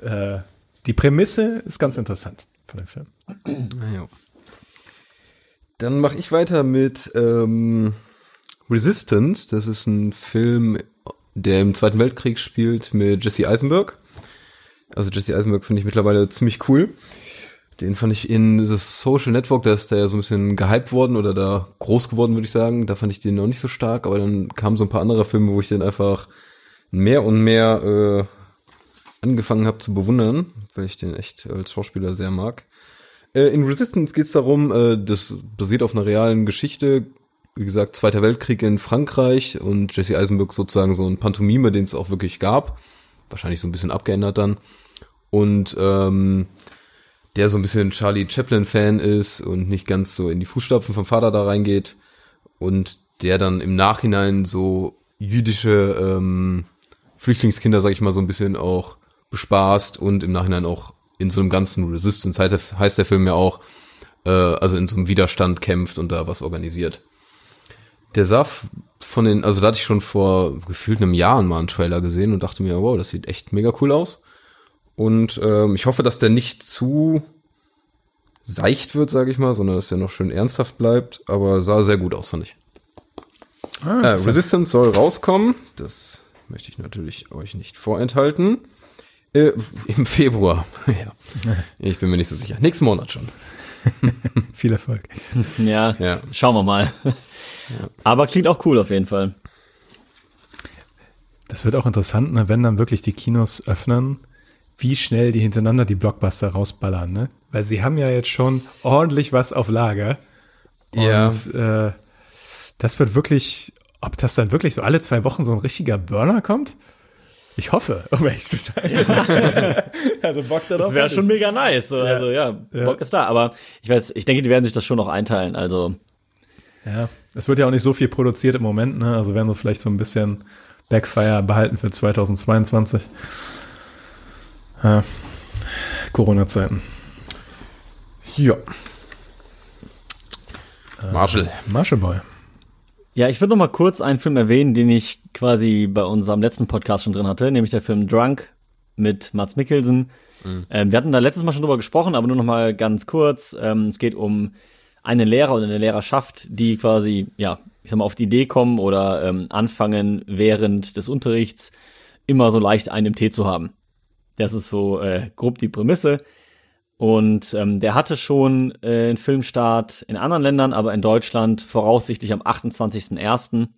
äh, die Prämisse ist ganz interessant von dem Film. Ja. Dann mache ich weiter mit ähm, Resistance. Das ist ein Film, der im Zweiten Weltkrieg spielt mit Jesse Eisenberg. Also Jesse Eisenberg finde ich mittlerweile ziemlich cool. Den fand ich in das Social Network, da ist der ja so ein bisschen gehypt worden oder da groß geworden, würde ich sagen. Da fand ich den noch nicht so stark, aber dann kamen so ein paar andere Filme, wo ich den einfach mehr und mehr äh, angefangen habe zu bewundern, weil ich den echt als Schauspieler sehr mag. Äh, in Resistance geht es darum, äh, das basiert auf einer realen Geschichte. Wie gesagt, Zweiter Weltkrieg in Frankreich und Jesse Eisenberg sozusagen so ein Pantomime, den es auch wirklich gab. Wahrscheinlich so ein bisschen abgeändert dann. Und ähm, der so ein bisschen Charlie Chaplin-Fan ist und nicht ganz so in die Fußstapfen vom Vater da reingeht. Und der dann im Nachhinein so jüdische ähm, Flüchtlingskinder, sag ich mal, so ein bisschen auch bespaßt und im Nachhinein auch in so einem ganzen Resistance heißt der, Film ja auch, äh, also in so einem Widerstand kämpft und da was organisiert. Der sah von den, also da hatte ich schon vor gefühlt einem Jahr mal einen Trailer gesehen und dachte mir, wow, das sieht echt mega cool aus. Und ähm, ich hoffe, dass der nicht zu seicht wird, sage ich mal, sondern dass der noch schön ernsthaft bleibt. Aber sah sehr gut aus, fand ich. Ah, Äh, Resistance soll rauskommen. Das möchte ich natürlich euch nicht vorenthalten. Äh, Im Februar. ja. Ich bin mir nicht so sicher. Nächsten Monat schon. Viel Erfolg. Ja, Ja. schauen wir mal. Aber klingt auch cool auf jeden Fall. Das wird auch interessant, ne, wenn dann wirklich die Kinos öffnen, wie schnell die hintereinander die Blockbuster rausballern, ne? Weil sie haben ja jetzt schon ordentlich was auf Lager. Und Ja. äh, das wird wirklich, ob das dann wirklich so alle zwei Wochen so ein richtiger Burner kommt? Ich hoffe, um ehrlich zu sein. also Bock darauf. Das wäre schon mega nice. So, Also ja, Bock ist da. Aber ich weiß, ich denke, die werden sich das schon noch einteilen. Also Ja, es wird ja auch nicht so viel produziert im Moment, ne? Also werden wir vielleicht so ein bisschen Backfire behalten für 2022. Ja. Corona-Zeiten. Ja. Marshall. Marshall Boy. Ja, ich würde noch mal kurz einen Film erwähnen, den ich quasi bei unserem letzten Podcast schon drin hatte, nämlich der Film Drunk mit Mats Mikkelsen. Ähm, wir hatten da letztes Mal schon drüber gesprochen, aber nur noch mal ganz kurz. Ähm, es geht um einen Lehrer oder eine Lehrerschaft, die quasi, ja, ich sag mal, auf die Idee kommen oder ähm, anfangen, während des Unterrichts immer so leicht einen im Tee zu haben. Das ist so äh, grob die Prämisse. Und ähm, der hatte schon äh, einen Filmstart in anderen Ländern, aber in Deutschland voraussichtlich am 28.01.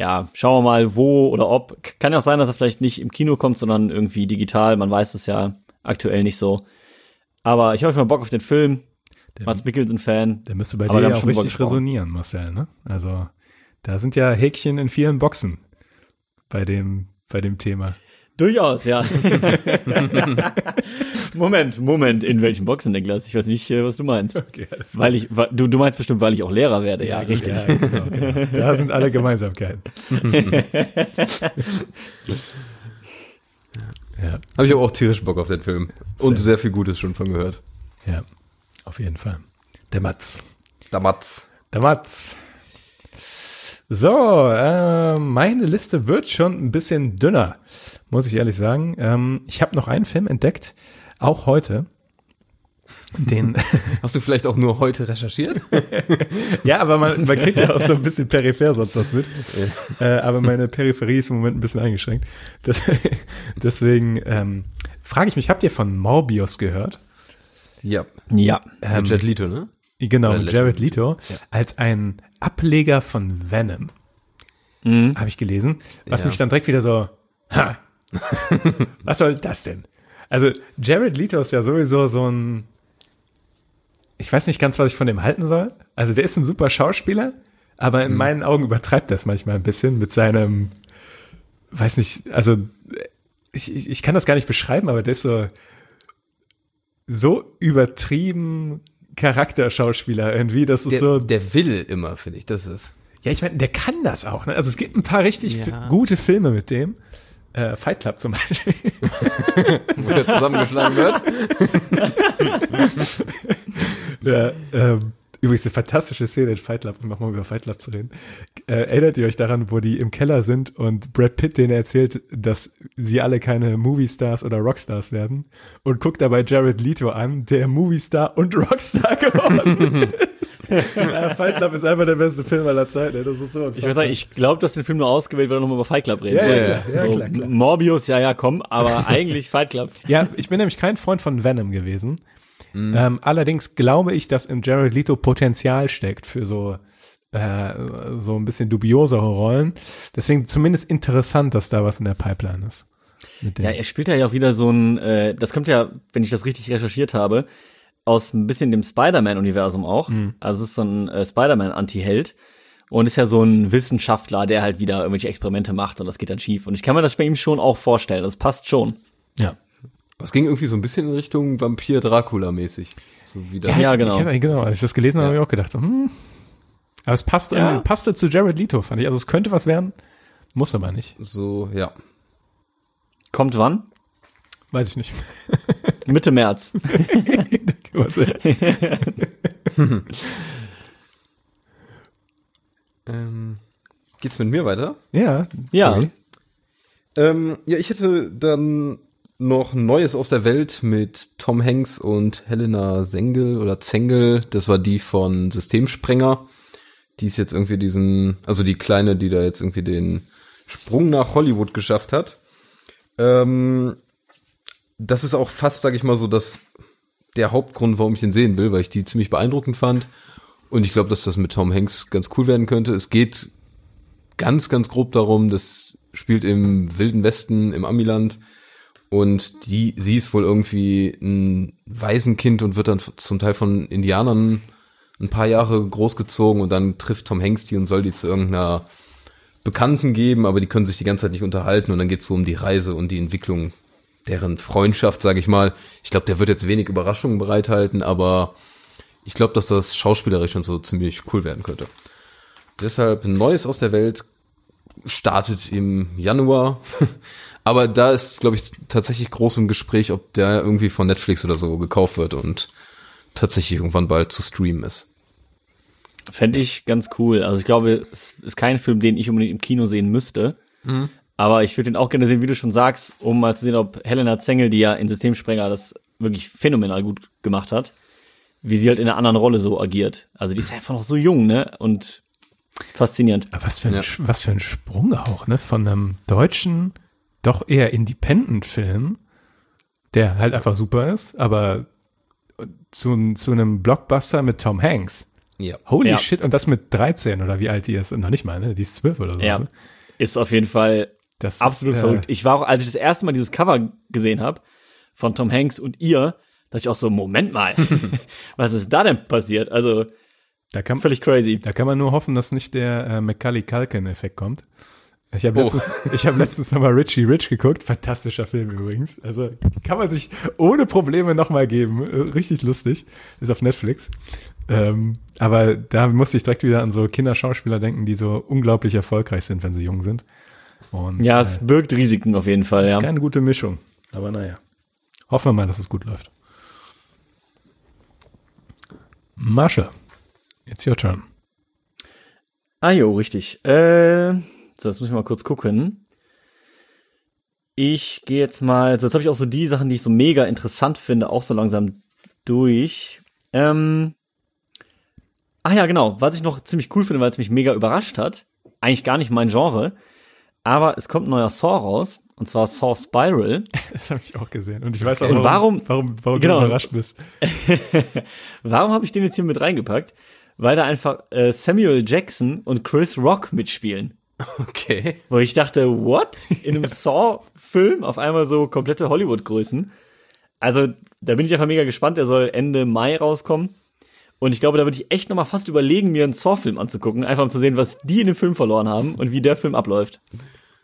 Ja, schauen wir mal, wo oder ob. Kann ja auch sein, dass er vielleicht nicht im Kino kommt, sondern irgendwie digital. Man weiß es ja aktuell nicht so. Aber ich habe mal Bock auf den Film. Mats Mikkelsen-Fan. Der müsste bei dir ja auch richtig resonieren, Marcel, ne? Also, da sind ja Häkchen in vielen Boxen bei dem, bei dem Thema. Durchaus, ja. Moment, Moment. In welchen Boxen, Niklas? Ich weiß nicht, äh, was du meinst. Okay, Weil ich, du, du meinst bestimmt, weil ich auch Lehrer werde. Ja, richtig. Ja, genau, genau. Da sind alle Gemeinsamkeiten. ja, Habe ich aber auch tierisch Bock auf den Film. Und sehr viel Gutes schon von gehört. ja, auf jeden Fall. Der Matz. Damals. Der Matz. So, äh, meine Liste wird schon ein bisschen dünner, muss ich ehrlich sagen. Ähm, ich habe noch einen Film entdeckt, auch heute. Den, Hast du vielleicht auch nur heute recherchiert? ja, aber man, man kriegt ja auch so ein bisschen peripher sonst was mit. Äh, aber meine Peripherie ist im Moment ein bisschen eingeschränkt. Das, deswegen ähm, frage ich mich, habt ihr von Morbius gehört? Ja. Ja. Ähm, Mit Jet Leto, ne? Genau, Oder mit Jared Leto als ein Ableger von Venom. Habe ich gelesen. Was Ja. mich dann direkt wieder so, ha, was soll das denn? Also Jared Leto ist ja sowieso so ein, ich weiß nicht ganz, was ich von dem halten soll. Also der ist ein super Schauspieler, aber in meinen Augen übertreibt das manchmal ein bisschen mit seinem, weiß nicht, also ich, ich, ich kann das gar nicht beschreiben, aber der ist so, so übertrieben Charakterschauspieler irgendwie, das ist Der, so, der will immer, finde ich. Das ist. ja, ich meine, der kann das auch. Ne? Also es gibt ein paar richtig Ja. gute Filme mit dem. Äh, Fight Club zum Beispiel. Wo der zusammengeschlagen wird. ja, ähm, übrigens eine fantastische Szene in Fight Club, um nochmal über Fight Club zu reden. Äh, erinnert ihr euch daran, wo die im Keller sind und Brad Pitt denen erzählt, dass sie alle keine Movie-Stars oder Rockstars werden und guckt dabei Jared Leto an, der Movie-Star und Rockstar geworden ist. ja, Fight Club ist einfach der beste Film aller Zeiten. ey. Das ist so Ich würde sagen, ich glaube, du hast den Film nur ausgewählt, weil du nochmal über Fight Club reden Ja, ja, wolltest. klar, ja, so, klar, klar. Morbius, ja, ja, komm, aber eigentlich Fight Club. Ja, ich bin nämlich kein Freund von Venom gewesen. Ähm, allerdings glaube ich, dass in Jared Leto Potenzial steckt für so äh, so ein bisschen dubiosere Rollen. Deswegen zumindest interessant, dass da was in der Pipeline ist. Ja, er spielt ja auch wieder so ein, äh, das kommt ja, wenn ich das richtig recherchiert habe, aus ein bisschen dem Spider-Man-Universum auch. Also es ist so ein äh, Spider-Man-Anti-Held und ist ja so ein Wissenschaftler, der halt wieder irgendwelche Experimente macht und das geht dann schief. Und ich kann mir das bei ihm schon auch vorstellen, das passt schon. ja. Es ging irgendwie so ein bisschen in Richtung Vampir Dracula mäßig. So wie das. Ja, genau. Ich hab, genau, als ich das gelesen habe, habe ich auch gedacht, so, hm. Aber es passt, Ja. passte zu Jared Leto, fand ich. Also es könnte was werden, muss aber nicht. So, ja. Kommt wann? Weiß ich nicht. Mitte März. Was, äh, Ähm, geht's mit mir weiter? ja, Ja. sorry. Ähm, ja, ich hätte dann noch Neues aus der Welt mit Tom Hanks und Helena Sengel oder Zengel. Das war die von Systemsprenger. Die ist jetzt irgendwie diesen, also die Kleine, die da jetzt irgendwie den Sprung nach Hollywood geschafft hat. Ähm, das ist auch fast, sag ich mal so, das, der Hauptgrund, warum ich den sehen will, weil ich die ziemlich beeindruckend fand. Und ich glaube, dass das mit Tom Hanks ganz cool werden könnte. Es geht ganz, ganz grob darum, das spielt im Wilden Westen, im Amiland. Und die, sie ist wohl irgendwie ein Waisenkind und wird dann zum Teil von Indianern ein paar Jahre großgezogen und dann trifft Tom Hanks die und soll die zu irgendeiner Bekannten geben, aber die können sich die ganze Zeit nicht unterhalten und dann geht's so um die Reise und die Entwicklung deren Freundschaft, sage ich mal. Ich glaube, der wird jetzt wenig Überraschungen bereithalten, aber ich glaube, dass das schauspielerisch und so ziemlich cool werden könnte. Deshalb Neues aus der Welt startet im Januar. Aber da ist, glaube ich, tatsächlich groß im Gespräch, ob der irgendwie von Netflix oder so gekauft wird und tatsächlich irgendwann bald zu streamen ist. Fände ich ganz cool. Also ich glaube, es ist kein Film, den ich unbedingt im Kino sehen müsste. Aber ich würde den auch gerne sehen, wie du schon sagst, um mal zu sehen, ob Helena Zengel, die ja in Systemsprenger das wirklich phänomenal gut gemacht hat, wie sie halt in einer anderen Rolle so agiert. Also die ist einfach noch so jung, ne? Und faszinierend. Aber was für, ein, Ja. Was für ein Sprung auch, ne? Von einem deutschen, doch eher Independent-Film, der halt einfach super ist, aber zu, zu einem Blockbuster mit Tom Hanks. Ja. Holy Ja. shit, und das mit 13 oder wie alt die ist. Und noch nicht mal, ne? Die ist 12 oder so. Ja. Ist auf jeden Fall Das absolut ist, äh, verrückt. Ich war auch, als ich das erste Mal dieses Cover gesehen habe von Tom Hanks und ihr, dachte ich auch so, Moment mal, was ist da denn passiert? Also Da kann, völlig crazy. da kann man nur hoffen, dass nicht der äh, Macaulay Culkin-Effekt kommt. Ich habe Oh. letztens, ich hab letztens nochmal Richie Rich geguckt. Fantastischer Film übrigens. Also kann man sich ohne Probleme nochmal geben. Äh, Richtig lustig. Ist auf Netflix. Ähm, aber da musste ich direkt wieder an so Kinderschauspieler denken, die so unglaublich erfolgreich sind, wenn sie jung sind. Und Ja, äh, es birgt Risiken auf jeden Fall, ist ja. keine gute Mischung. Aber naja. Hoffen wir mal, dass es gut läuft. Masche. It's your turn. Ah jo, richtig. Äh, so, jetzt muss ich mal kurz gucken. Ich gehe jetzt mal, so jetzt habe ich auch so die Sachen, die ich so mega interessant finde, auch so langsam durch. Ähm, ach ja, genau, was ich noch ziemlich cool finde, weil es mich mega überrascht hat. Eigentlich gar nicht mein Genre, aber es kommt ein neuer Saw raus, und zwar Saw Spiral. Das habe ich auch gesehen. Und ich weiß auch, warum, warum- warum, warum genau. du überrascht bist. Warum habe ich den jetzt hier mit reingepackt? Weil da einfach äh, Samuel Jackson und Chris Rock mitspielen. Okay. Wo ich dachte, what? In einem Saw-Film auf einmal so komplette Hollywood-Größen. Also, da bin ich einfach mega gespannt. Der soll Ende Mai rauskommen. Und ich glaube, da würde ich echt nochmal fast überlegen, mir einen Saw-Film anzugucken. Einfach um zu sehen, was die in dem Film verloren haben und wie der Film abläuft.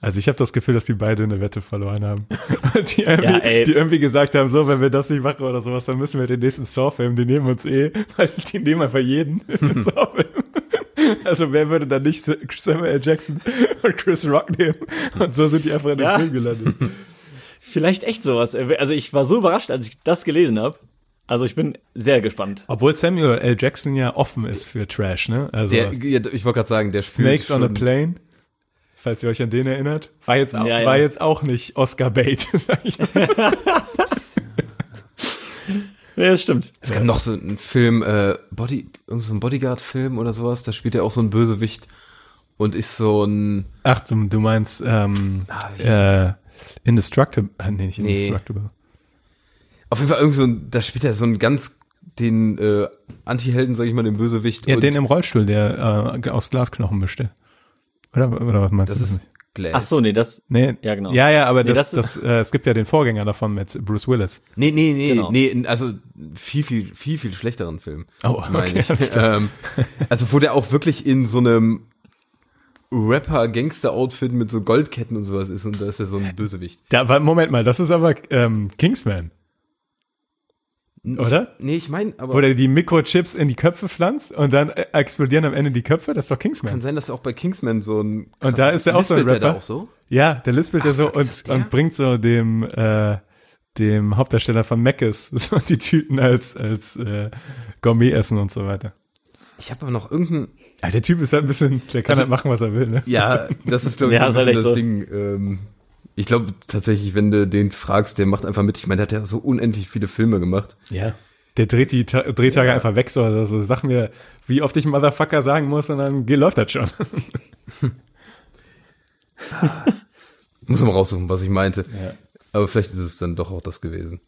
Also ich habe das Gefühl, dass die beide eine Wette verloren haben. die, irgendwie, Ja, ey. die irgendwie gesagt haben, so, wenn wir das nicht machen oder sowas, dann müssen wir den nächsten Saw-Film, die nehmen uns eh, weil die nehmen einfach jeden Saw-Film. Also wer würde dann nicht Samuel L. Jackson und Chris Rock nehmen? Und so sind die einfach in dem Ja. Film gelandet. Vielleicht echt sowas. Also, ich war so überrascht, als ich das gelesen habe. Also, ich bin sehr gespannt. Obwohl Samuel L. Jackson ja offen ist für Trash, ne? Also Der, ja, ich wollte gerade sagen, der Snakes on a Plane, falls ihr euch an den erinnert, war jetzt, auch, Ja, ja. war jetzt auch nicht Oscar Bait. Ja, das stimmt. Es gab noch so einen Film, äh, Body, irgend so ein Bodyguard-Film oder sowas, da spielt er auch so ein Bösewicht und ist so ein, Ach, du, du meinst ähm, wie äh, Indestructible. Ah, nee, nicht Nee. Indestructible. auf jeden Fall irgend so ein, da spielt er so einen ganz, den äh, Anti-Helden, sag ich mal, den Bösewicht. Ja, und den im Rollstuhl, der äh, aus Glasknochen besteht. Oder, oder was meinst das du? ist Glass. Ach so, nee, das. nee, Ja, genau. Ja, ja, aber Nee, das, das das, äh, es gibt ja den Vorgänger davon mit Bruce Willis. Nee, nee, nee, Genau. nee, also viel, viel, viel, viel schlechteren Film. Oh, meine okay. Ähm, also wo der auch wirklich in so einem Rapper-Gangster-Outfit mit so Goldketten und sowas ist und da ist er so ein Bösewicht. Da, Moment mal, das ist aber ähm, Kingsman. Oder? Nee, ich meine, aber Wo der die Mikrochips in die Köpfe pflanzt und dann äh, explodieren am Ende die Köpfe? Das ist doch kann Kingsman. sein, dass auch bei Kingsman so ein Und da ist er auch so ein der Rapper. da auch so? Ja, der lispelt ja so und, der? und bringt so dem, äh, dem Hauptdarsteller von Mackes so die Tüten als, als äh, Gourmet-Essen und so weiter. Ich habe aber noch irgendein Ja, der Typ ist halt ein bisschen, der kann Also- halt machen, was er will, ne? Ja, das ist glaube ich Ja, so ist ein halt bisschen echt das so. Ding. Ähm, ich glaube tatsächlich, wenn du den fragst, der macht einfach mit. Ich meine, der hat ja so unendlich viele Filme gemacht. Ja. Der dreht die Ta Drehtage einfach weg, so. Also sag mir, wie oft ich Motherfucker sagen muss und dann geht, läuft das schon. Muss man raussuchen, was ich meinte. Aber vielleicht ist es dann doch auch das gewesen.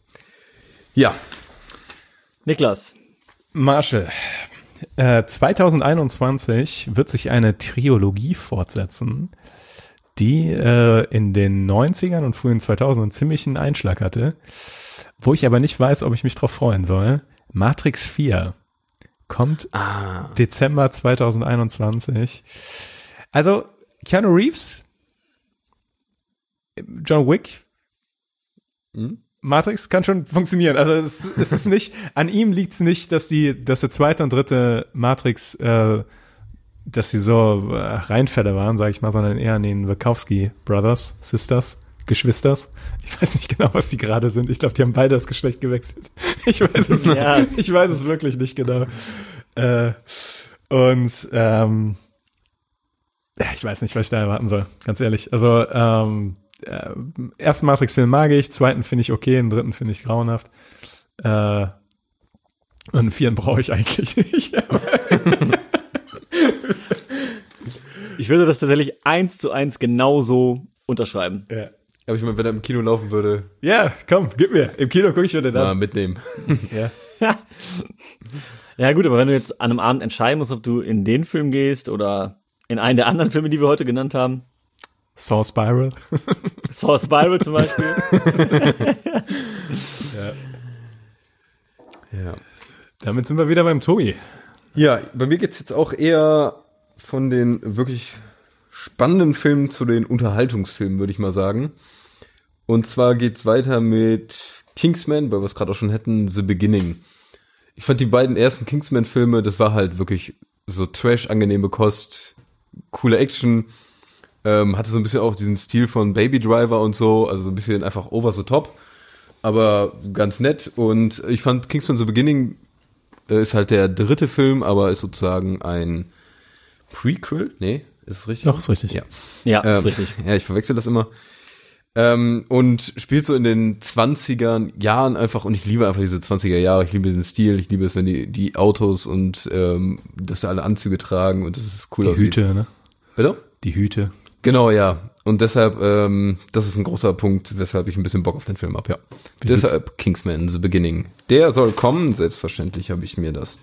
Ja, Niklas. Marshall. Äh, 2021 wird sich eine Trilogie fortsetzen, die äh, in den 90ern und frühen 2000ern ziemlich einen Einschlag hatte, wo ich aber nicht weiß, ob ich mich drauf freuen soll. Matrix 4 kommt Ah. Dezember 2021. Also Keanu Reeves, John Wick, Matrix kann schon funktionieren. Also es, es ist nicht, an ihm liegt es nicht, dass die, dass der zweite und dritte Matrix, äh, dass sie so äh, Reinfälle waren, sage ich mal, sondern eher an den Wachowski Brothers, Sisters, Geschwisters. Ich weiß nicht genau, was die gerade sind. Ich glaube, die haben beide das Geschlecht gewechselt. Ich weiß es, Ja. ich weiß es wirklich nicht genau. Äh, und ähm, ja, ich weiß nicht, was ich da erwarten soll, ganz ehrlich. Also ähm, äh, ersten Matrix-Film mag ich, zweiten finde ich okay, den dritten finde ich grauenhaft. Äh, und einen vierten brauche ich eigentlich nicht. Ich würde das tatsächlich eins zu eins genauso unterschreiben. ja. aber ich meine, wenn er im Kino laufen würde, ja, komm, gib mir. Im Kino gucke ich wieder mal dann. mitnehmen. Ja. Ja gut, aber wenn du jetzt an einem Abend entscheiden musst, ob du in den Film gehst oder in einen der anderen Filme, die wir heute genannt haben, Saw Spiral. Saw Spiral zum Beispiel, Ja. Damit sind wir wieder beim Tobi. Ja, bei mir geht's jetzt auch eher von den wirklich spannenden Filmen zu den Unterhaltungsfilmen, würde ich mal sagen. Und zwar geht's weiter mit Kingsman, weil wir es gerade auch schon hätten, The Beginning. Ich fand die beiden ersten Kingsman-Filme, das war halt wirklich so trash-angenehme Kost, coole Action, ähm, hatte so ein bisschen auch diesen Stil von Baby Driver und so, also so ein bisschen einfach over the top, aber ganz nett. Und ich fand Kingsman The Beginning äh, ist halt der dritte Film, aber ist sozusagen ein Prequel. Nee, ist es richtig? Doch, ist richtig. Ja. ja, Ähm, ist richtig. Ja, ich verwechsel das immer. Ähm, und spielt so in den 20er Jahren einfach, und ich liebe einfach diese 20er Jahre, ich liebe den Stil, ich liebe es, wenn die, die Autos und ähm, dass da alle Anzüge tragen und das ist cool Die aussieht. Hüte, ne? Bitte? Die Hüte. Genau, ja. Und deshalb, ähm, das ist ein großer Punkt, weshalb ich ein bisschen Bock auf den Film habe, ja. Wie deshalb Kingsman, The Beginning. Der soll kommen, selbstverständlich habe ich mir das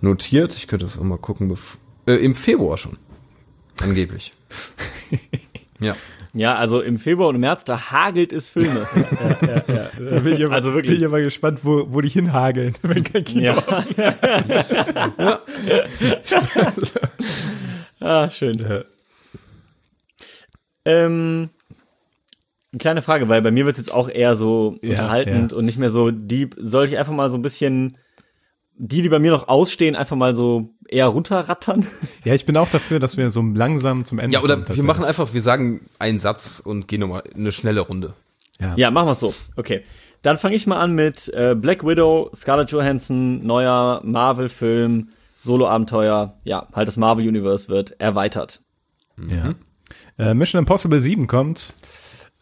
notiert. Ich könnte das auch mal gucken, bev- äh, im Februar schon. Angeblich. ja. Ja, also im Februar und im März, da hagelt es Filme. Da bin ich aber, Also wirklich. bin ich aber gespannt, wo, wo die hinhageln, wenn kein Kino ja. ah, schön. Ähm, eine kleine Frage, weil bei mir wird es jetzt auch eher so Ja, unterhaltend ja. und nicht mehr so deep. Soll ich einfach mal so ein bisschen die, die bei mir noch ausstehen, einfach mal so eher runterrattern? Ja, ich bin auch dafür, dass wir so langsam zum Ende Ja, oder kommen, wir machen einfach, wir sagen einen Satz und gehen nochmal eine schnelle Runde. Ja, machen wir es so. Okay. Dann fange ich mal an mit äh, Black Widow, Scarlett Johansson, neuer Marvel-Film, Solo-Abenteuer. Ja, halt das Marvel-Universe wird erweitert. Ja. Äh, Mission Impossible 7 kommt.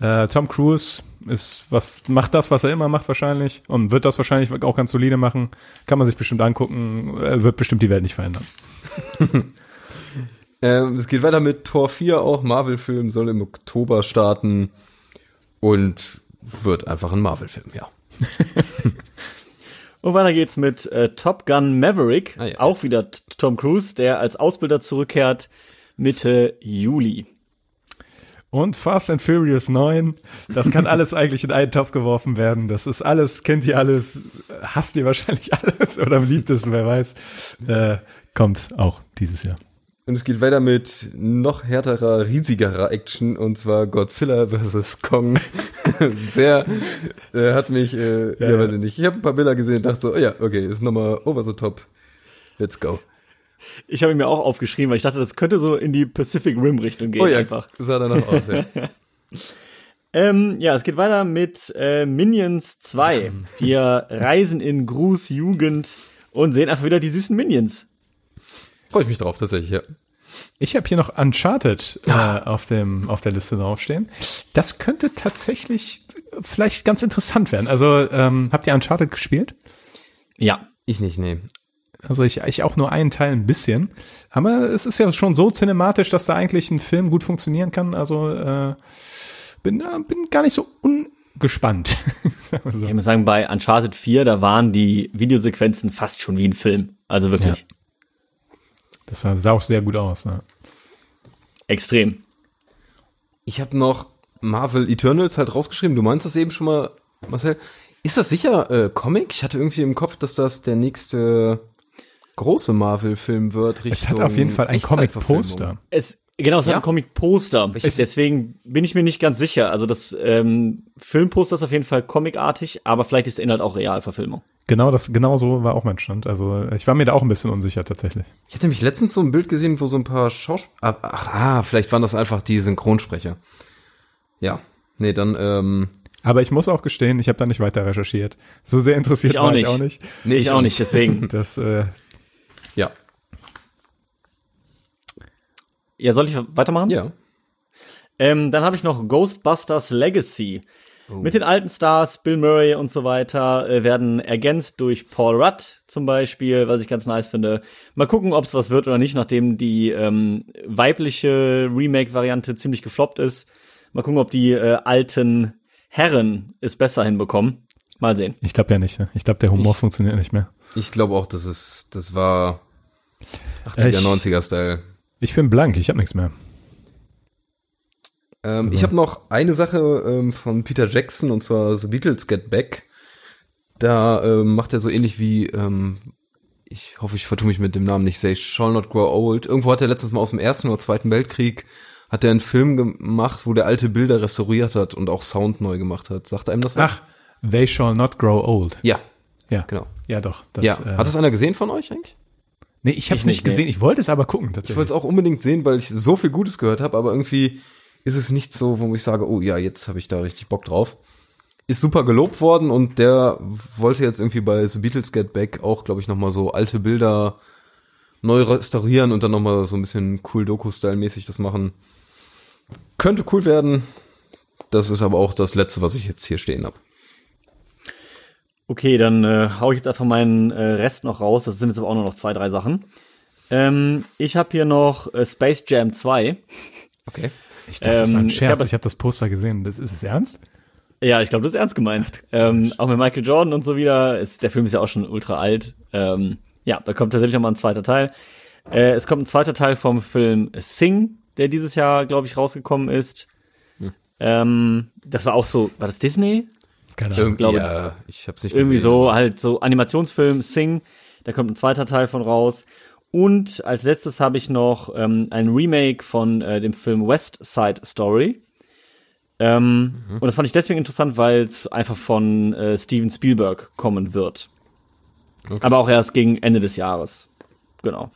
Äh, Tom Cruise ist was macht das, was er immer macht wahrscheinlich und wird das wahrscheinlich auch ganz solide machen. Kann man sich bestimmt angucken. Er wird bestimmt die Welt nicht verändern. Ähm, es geht weiter mit Tor 4 auch. Marvel-Film soll im Oktober starten und wird einfach ein Marvel-Film, ja. Und weiter geht's mit äh, Top Gun Maverick, Ah, ja. auch wieder Tom Cruise, der als Ausbilder zurückkehrt Mitte Juli. Und Fast and Furious 9, das kann alles eigentlich in einen Topf geworfen werden. Das ist alles, kennt ihr alles, hasst ihr wahrscheinlich alles oder liebt es, wer weiß. Äh, kommt auch dieses Jahr. Und es geht weiter mit noch härterer, riesigerer Action und zwar Godzilla vs. Kong. Sehr, äh, hat mich, äh, ja, ja. weiß ich nicht. Ich habe ein paar Bilder gesehen und dachte so, oh ja, okay, ist nochmal over the top. Let's go. Ich habe ihn mir auch aufgeschrieben, weil ich dachte, das könnte so in die Pacific Rim Richtung gehen oh ja, einfach. sah danach aus, ja. Ähm, ja, es geht weiter mit äh, Minions 2. Wir reisen in Gruß Jugend und sehen einfach wieder die süßen Minions. Freue ich mich drauf, tatsächlich, ja. Ich habe hier noch Uncharted äh, auf, dem, auf der Liste draufstehen. Das könnte tatsächlich vielleicht ganz interessant werden. Also, ähm, habt ihr Uncharted gespielt? Ja. Ich nicht, nee. Also ich, ich auch nur einen Teil ein bisschen. Aber es ist ja schon so cinematisch, dass da eigentlich ein Film gut funktionieren kann. Also äh, bin, äh, bin gar nicht so ungespannt. So. Ich muss sagen, bei Uncharted 4, da waren die Videosequenzen fast schon wie ein Film. Also wirklich Das sah, sah auch sehr gut aus. Ne? extrem. Ich habe noch Marvel Eternals halt rausgeschrieben. Du meinst das eben schon mal, Marcel. Ist das sicher äh, Comic? Ich hatte irgendwie im Kopf, dass das der nächste große Marvel-Film wird. Es hat auf jeden Fall ein. Comic-Poster. Es, genau, es Ja? hat ein Comic-Poster. Deswegen bin ich mir nicht ganz sicher. Also das ähm, Filmposter ist auf jeden Fall comicartig, aber vielleicht ist der Inhalt auch Realverfilmung. Genau, das, genau so war auch mein Stand. Also ich war mir da auch ein bisschen unsicher tatsächlich. Ich hatte nämlich letztens so ein Bild gesehen, wo so ein paar Schauspieler. Ach, ah, vielleicht waren das einfach die Synchronsprecher. Ja. Nee, dann, ähm. Aber ich muss auch gestehen, ich habe da nicht weiter recherchiert. So sehr interessiert Ich auch war nicht. ich auch nicht. Nee, ich auch nicht, deswegen. Das, äh, Ja. Ja, soll ich weitermachen? Ja. Ähm, dann habe ich noch Ghostbusters Legacy. Oh. Mit den alten Stars, Bill Murray und so weiter, äh, werden ergänzt durch Paul Rudd zum Beispiel, was ich ganz nice finde. Mal gucken, ob es was wird oder nicht, nachdem die ähm, weibliche Remake-Variante ziemlich gefloppt ist. Mal gucken, ob die äh, alten Herren es besser hinbekommen. Mal sehen. ich glaube ja nicht. Ne? Ich glaube, der Humor funktioniert nicht mehr. Ich glaube auch, das ist, das war 80er, Äh, Ich- 90er Style. Ich bin blank, ich habe nichts mehr. Ähm, Ich habe noch eine Sache ähm, von Peter Jackson und zwar The Beatles Get Back. Da ähm, macht er so ähnlich wie, ähm, ich hoffe, ich vertue mich mit dem Namen nicht, Say Shall Not Grow Old. Irgendwo hat er letztens mal aus dem Ersten oder Zweiten Weltkrieg hat er einen Film gemacht, wo der alte Bilder restauriert hat und auch Sound neu gemacht hat. Sagt einem das was? Ach, they shall not grow old. Ja, Ja, genau. Ja, doch. Das, ja. äh, Hat das einer gesehen von euch eigentlich? Nee, ich habe es Ich nicht nicht, nee. gesehen. Ich wollte es aber gucken Ich tatsächlich. wollte es auch unbedingt sehen, weil ich so viel Gutes gehört habe, aber irgendwie ist es nicht so, wo ich sage, oh ja, jetzt habe ich da richtig Bock drauf. Ist super gelobt worden und der wollte jetzt irgendwie bei The Beatles Get Back auch, glaube ich, nochmal so alte Bilder neu restaurieren und dann nochmal so ein bisschen cool Doku-Style-mäßig das machen. Könnte cool werden. Das ist aber auch das Letzte, was ich jetzt hier stehen habe. Okay, dann äh, hau ich jetzt einfach meinen äh, Rest noch raus. Das sind jetzt aber auch nur noch zwei, drei Sachen. Ähm, ich habe hier noch äh, Space Jam 2. Okay. Ich dachte, das war ähm, ein ich Scherz. Ich habe das Poster gesehen. Das ist es ernst? Ja, ich glaube, das ist ernst gemeint. Ähm, auch mit Michael Jordan und so wieder. Ist, der Film ist ja auch schon ultra alt. Ähm, ja, da kommt tatsächlich noch mal ein zweiter Teil. Äh, es kommt ein zweiter Teil vom Film Sing, der dieses Jahr, glaube ich, rausgekommen ist. Ähm, das war auch so, war das Disney? Keine Ahnung. Irgendwie, glaube- ja, ich habe es nicht Irgendwie gesehen. so, halt so Animationsfilm Sing. Da kommt ein zweiter Teil von raus. Und als letztes habe ich noch ähm, ein Remake von äh, dem Film West Side Story. Ähm, Und das fand ich deswegen interessant, weil es einfach von äh, Steven Spielberg kommen wird. Aber auch erst gegen Ende des Jahres. Genau.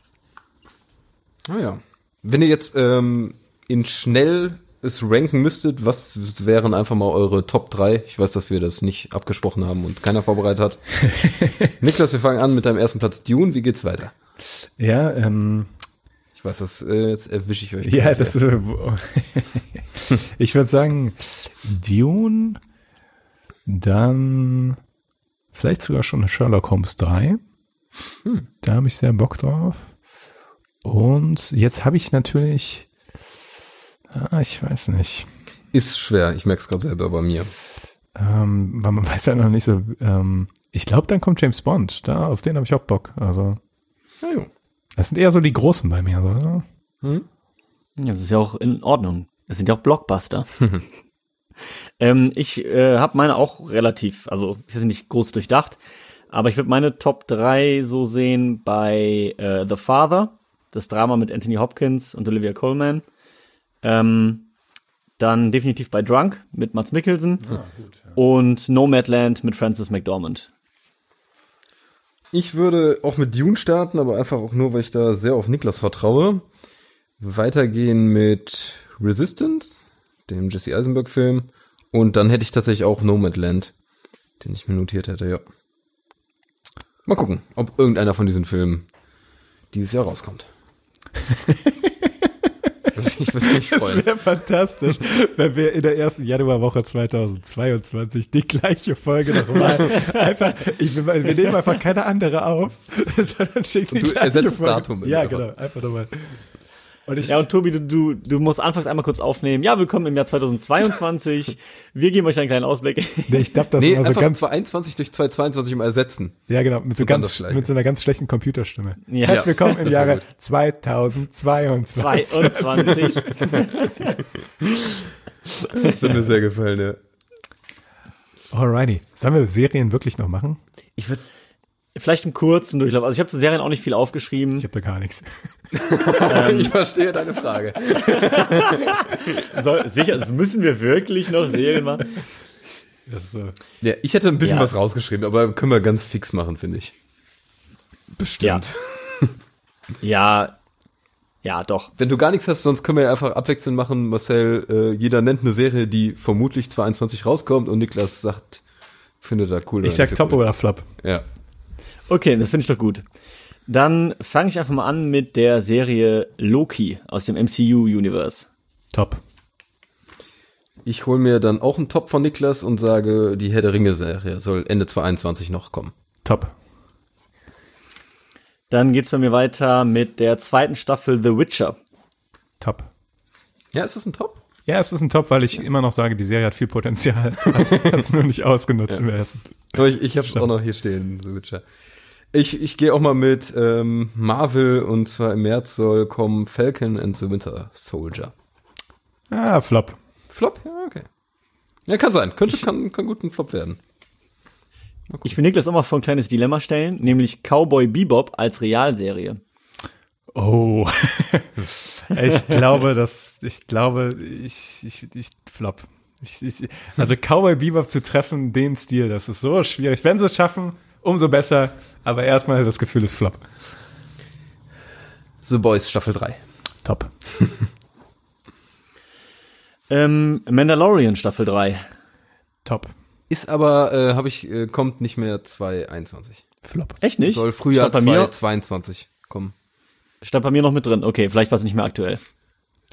Ah ja. Wenn ihr jetzt ähm, in schnell es ranken müsstet, was wären einfach mal eure Top 3? Ich weiß, dass wir das nicht abgesprochen haben und keiner vorbereitet hat. Niklas, wir fangen an mit deinem ersten Platz Dune. Wie geht's weiter? Ja, ähm, Ich weiß, das äh, jetzt erwische ich euch. ja, gleich, das. Äh, ich würde sagen, Dune, dann vielleicht sogar schon Sherlock Holmes 3. Hm. Da habe ich sehr Bock drauf. Und jetzt habe ich natürlich, ah, ich weiß nicht, Ist schwer, ich merke es gerade selber bei mir. ähm, weil man weiß ja noch nicht so. Ähm, ich glaube, dann kommt James Bond. Da, auf den habe ich auch Bock. Also, Ja, jo. das sind eher so die Großen bei mir. So. ne? Ja, das ist ja auch in Ordnung. Das sind ja auch Blockbuster. ähm, ich äh, habe meine auch relativ, also ist jetzt nicht groß durchdacht, aber ich würde meine Top 3 so sehen bei äh, The Father, das Drama mit Anthony Hopkins und Olivia Colman. Ähm, dann definitiv bei Drunk mit Mats Mikkelsen und Nomadland mit Francis McDormand. Ich würde auch mit Dune starten, aber einfach auch nur, weil ich da sehr auf Niklas vertraue. Weitergehen mit Resistance, dem Jesse Eisenberg-Film. Und dann hätte ich tatsächlich auch Nomadland, den ich mir notiert hätte, ja. Mal gucken, ob irgendeiner von diesen Filmen dieses Jahr rauskommt. ich würde mich Das freuen. wäre fantastisch, wenn wir in der ersten Januarwoche 2022 die gleiche Folge nochmal einfach, ich, wir nehmen einfach keine andere auf, sondern schicken die du gleiche ersetzt das. Datum Ja, einfach. genau, einfach nochmal. Und Ja, und Tobi, du, du, du musst anfangs einmal kurz aufnehmen. Ja, willkommen im Jahr 2022. Wir geben euch einen kleinen Ausblick. nee, ich glaube, das Nee, war so einfach ganz, 2021 durch 2022 mal ersetzen. ja genau, mit so ganz, mit so einer ganz schlechten Computerstimme. Ja. Herzlich willkommen im Jahre gut. 2022. 22. Das wird mir sehr gefallen, ja. Alrighty. Sollen wir Serien wirklich noch machen? Ich würde Vielleicht einen kurzen Durchlauf. Also ich habe zu Serien auch nicht viel aufgeschrieben. Ich habe da gar nichts. ich verstehe deine Frage. Soll, sicher, das müssen wir wirklich noch Serien machen. Das ist so. Ja, ich hätte ein bisschen Ja. was rausgeschrieben, aber können wir ganz fix machen, finde ich. Bestimmt. Ja, ja, doch. Wenn du gar nichts hast, sonst können wir ja einfach abwechselnd machen. Marcel, äh, jeder nennt eine Serie, die vermutlich 22 rauskommt und Niklas sagt, findet er cool. Ich sag so Top cool. oder Flop. Ja. Okay, das finde ich doch gut. Dann fange ich einfach mal an mit der Serie Loki aus dem MCU-Universe. Top. Ich hole mir dann auch einen Top von Niklas und sage, die Herr der Ringe-Serie soll Ende 2021 noch kommen. Top. Dann geht's bei mir weiter mit der zweiten Staffel The Witcher. Top. Ja, ist das ein Top? Ja, es ist ein Top, weil ich immer noch sage, die Serie hat viel Potenzial. Hat es nur nicht ausgenutzt im ersten. Aber ich, ich habe es auch noch hier stehen, The Witcher. Ich, ich gehe auch mal mit ähm, Marvel und zwar im März soll kommen Falcon and the Winter Soldier. Ah, Flop. Flop? Ja, okay. Ja, kann sein. Könnte, kann, kann gut ein Flop werden. Ich will Niklas auch mal vor ein kleines Dilemma stellen, nämlich Cowboy Bebop als Realserie. Oh. ich glaube, dass, ich glaube, ich, ich, ich Flop. Ich, ich, also Cowboy Bebop zu treffen, den Stil, das ist so schwierig. Wenn sie es schaffen, umso besser. Aber erstmal das Gefühl ist Flop. The Boys Staffel 3. Top. Ähm, Mandalorian Staffel 3. Top. Ist aber, äh, habe ich, äh, kommt nicht mehr 2021. Flop. Echt nicht? Soll Frühjahr Stand bei mir, 2022 kommen. stand bei mir noch mit drin. Okay, vielleicht war es nicht mehr aktuell.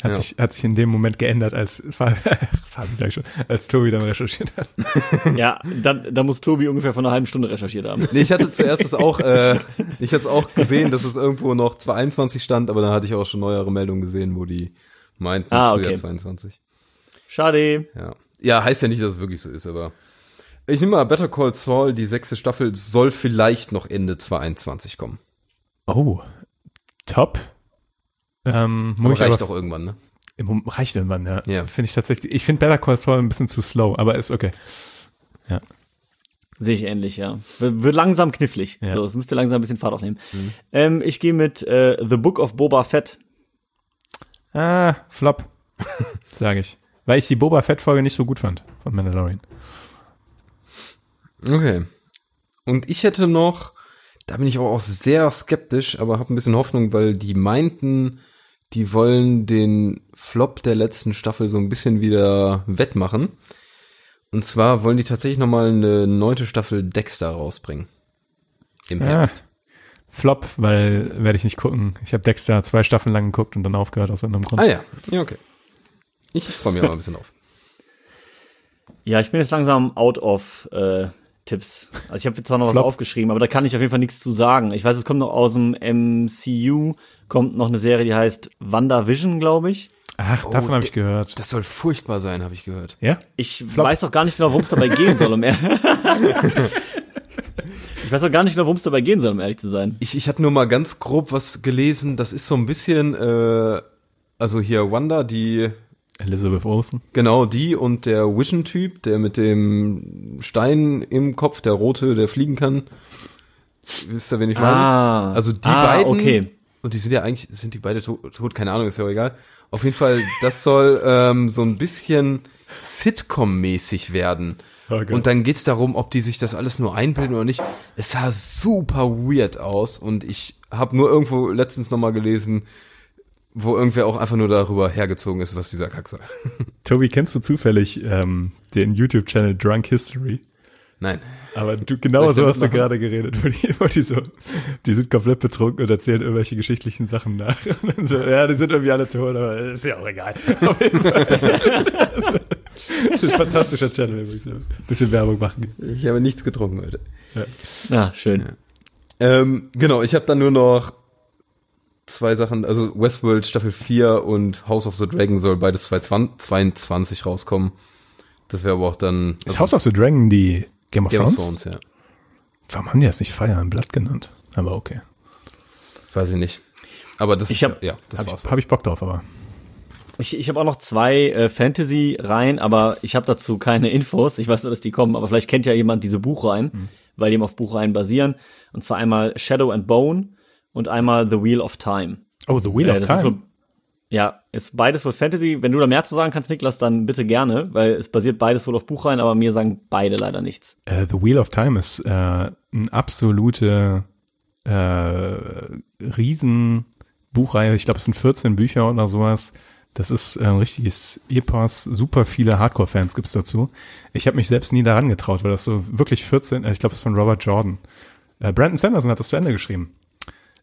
Hat, Ja. sich, hat sich in dem Moment geändert, als Fabi, Fabi sag ich schon, als Tobi dann recherchiert hat. ja, dann, da muss Tobi ungefähr vor einer halben Stunde recherchiert haben. Nee, ich hatte zuerst es auch, äh, ich hatte es auch gesehen, dass es irgendwo noch 2021 stand, aber dann hatte ich auch schon neuere Meldungen gesehen, wo die meinten Ah, Frühjahr okay. 22. Schade. Ja. ja, heißt ja nicht, dass es wirklich so ist, aber ich nehme mal Better Call Saul, die sechste Staffel soll vielleicht noch Ende 2021 kommen. Oh. Top. Ähm, Aber muss ich reicht aber, auch irgendwann, ne? Im- Reicht irgendwann, ja. Ja. Finde ich tatsächlich. Ich finde Better Call Saul ein bisschen zu slow, aber ist okay. Sehe ich ähnlich, ja. W- Wird langsam knifflig. Ja. So, es müsste langsam ein bisschen Fahrt aufnehmen. Ähm, ich gehe mit äh, The Book of Boba Fett. Ah, Flop. Sage ich. Weil ich die Boba Fett-Folge nicht so gut fand von Mandalorian. Okay. Und ich hätte noch, da bin ich aber auch sehr skeptisch, aber habe ein bisschen Hoffnung, weil die meinten, die wollen den Flop der letzten Staffel so ein bisschen wieder wettmachen. Und zwar wollen die tatsächlich noch mal eine neunte Staffel Dexter rausbringen. Im Ah. Herbst. Flop, weil werde ich nicht gucken. Ich habe Dexter zwei Staffeln lang geguckt und dann aufgehört aus irgendeinem Grund. Ah ja, ja okay. Ich freue mich auch mal ein bisschen auf. Ja, ich bin jetzt langsam out of äh, Tipps. Also ich habe zwar noch was Flop. aufgeschrieben, aber da kann ich auf jeden Fall nichts zu sagen. Ich weiß, es kommt noch aus dem MCU, kommt noch eine Serie, die heißt WandaVision, glaube ich. Ach, davon Oh, habe ich gehört. Das soll furchtbar sein, habe ich gehört. Ja? Ich Flop. weiß auch gar nicht genau, worum es dabei gehen soll, um Ich weiß auch gar nicht genau, worum es dabei gehen soll, um ehrlich zu sein. Ich, ich hatte nur mal ganz grob was gelesen. Das ist so ein bisschen, äh, also hier Wanda, die Elizabeth Olsen. Genau, die und der Vision-Typ, der mit dem Stein im Kopf, der rote, der fliegen kann. Wisst ihr, wen ich meine? Ah, also die ah, beiden, okay. Und die sind ja eigentlich, sind die beide tot, tot keine Ahnung, ist ja auch egal. Auf jeden Fall, das soll ähm, so ein bisschen Sitcom-mäßig werden. Gott. und dann geht's darum, ob die sich das alles nur einbilden oder nicht. Es sah super weird aus und ich habe nur irgendwo letztens nochmal gelesen, wo irgendwer auch einfach nur darüber hergezogen ist, was dieser Kack soll. Tobi, kennst du zufällig ähm, den YouTube-Channel Drunk History? Nein. Aber du, genau so hast du gerade geredet, wo die, wo die so, die sind komplett betrunken und erzählen irgendwelche geschichtlichen Sachen nach. Und dann so, ja, die sind irgendwie alle tot, aber ist ja auch egal. Auf jeden Fall. Ist fantastischer Channel übrigens. ja. Bisschen Werbung machen. Ich habe nichts getrunken heute. Ah, schön. Ähm, genau, ich habe dann nur noch zwei Sachen, also Westworld Staffel 4 und House of the Dragon soll beides 2022 rauskommen. Das wäre aber auch dann Ist also House of the Dragon die Game of Game of Thrones? Thrones, ja. Warum haben die das nicht Fire im Blatt genannt? Aber okay. Weiß ich nicht. Aber das Ich hab- ja, das Habe war's. ich, hab ich Bock drauf, aber. Ich, ich habe auch noch zwei äh, Fantasy-Reihen, aber ich habe dazu keine Infos. Ich weiß nur, dass die kommen, aber vielleicht kennt ja jemand diese Buchreihen, weil die eben auf Buchreihen basieren. Und zwar einmal Shadow and Bone und einmal The Wheel of Time. Oh, The Wheel Äh, of Time. Ja, ist beides wohl Fantasy. Wenn du da mehr zu sagen kannst, Niklas, dann bitte gerne, weil es basiert beides wohl auf Buchreihen, aber mir sagen beide leider nichts. Äh, The Wheel of Time ist äh, eine absolute äh, Riesenbuchreihe. Ich glaube, es sind 14 Bücher oder sowas. Das ist äh, ein richtiges Epos. Super viele Hardcore-Fans gibt's dazu. Ich habe mich selbst nie daran getraut, weil das so wirklich 14, äh, ich glaube, es ist von Robert Jordan. Brandon Sanderson hat das zu Ende geschrieben.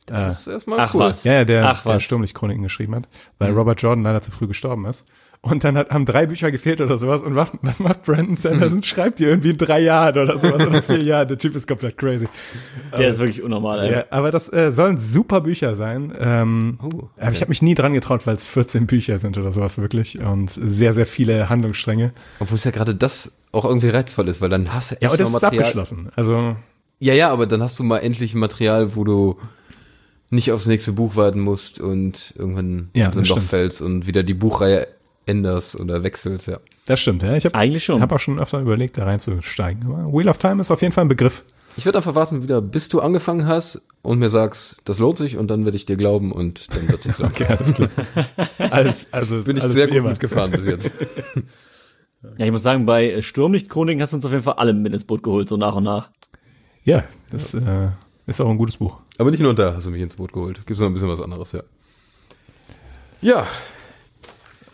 Das ist erstmal Ach cool. was. Ja, ja, der, Ach, der was. Sturmlicht-Chroniken geschrieben hat, weil Robert Jordan leider zu früh gestorben ist. Und dann hat, haben drei Bücher gefehlt oder sowas. Und was, was macht Brandon Sanderson? Schreibt die irgendwie in drei Jahren oder sowas oder vier Jahren. Der Typ ist komplett crazy. Der ist wirklich unnormal, ey. Ja, aber das äh, sollen super Bücher sein. Ähm, Oh, Aber ich habe mich nie dran getraut, weil es 14 Bücher sind oder sowas wirklich. Und sehr, sehr viele Handlungsstränge. Obwohl es ja gerade das auch irgendwie reizvoll ist, weil dann hast du echt Ja, aber das ist abgeschlossen. Also, Ja, ja, aber dann hast du mal endlich ein Material, wo du nicht aufs nächste Buch warten musst und irgendwann Ja, in so ein Loch fällst und wieder die Buchreihe änderst oder wechselst, ja. das stimmt. Ja. Ich habe Eigentlich schon. hab auch schon öfter überlegt, da reinzusteigen. Aber Wheel of Time ist auf jeden Fall ein Begriff. Ich werde einfach warten, wieder bis du angefangen hast und mir sagst, das lohnt sich und dann werde ich dir glauben und dann wird sich so. Okay, alles klar. alles, also, Bin ich alles sehr gut immer. mitgefahren bis jetzt. Ja, ich muss sagen, bei äh, Sturmlicht-Chroniken hast du uns auf jeden Fall alle mit ins Boot geholt, so nach und nach. Ja, das Äh, ist auch ein gutes Buch. Aber nicht nur da hast du mich ins Boot geholt. Gibt's noch ein bisschen was anderes, ja. Ja,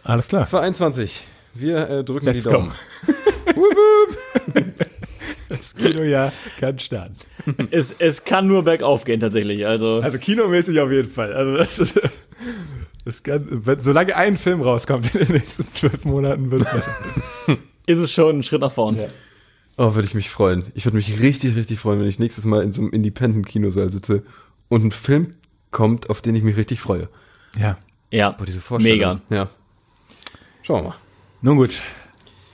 Alles klar. 221. Wir äh, drücken Let's die go. Daumen. Das Kinojahr kann starten. es, es kann nur bergauf gehen, tatsächlich. Also, Also kinomäßig auf jeden Fall. Also das ist, das kann, wenn, solange ein Film rauskommt in den nächsten zwölf Monaten, wird es besser. ist es schon ein Schritt nach vorn. Oh, würde ich mich freuen. Ich würde mich richtig, richtig freuen, wenn ich nächstes Mal in so einem Independent-Kinosaal sitze und ein Film kommt, auf den ich mich richtig freue. Ja. Ja, Boah, diese Vorstellung. mega. Ja. Schauen wir mal. Nun gut.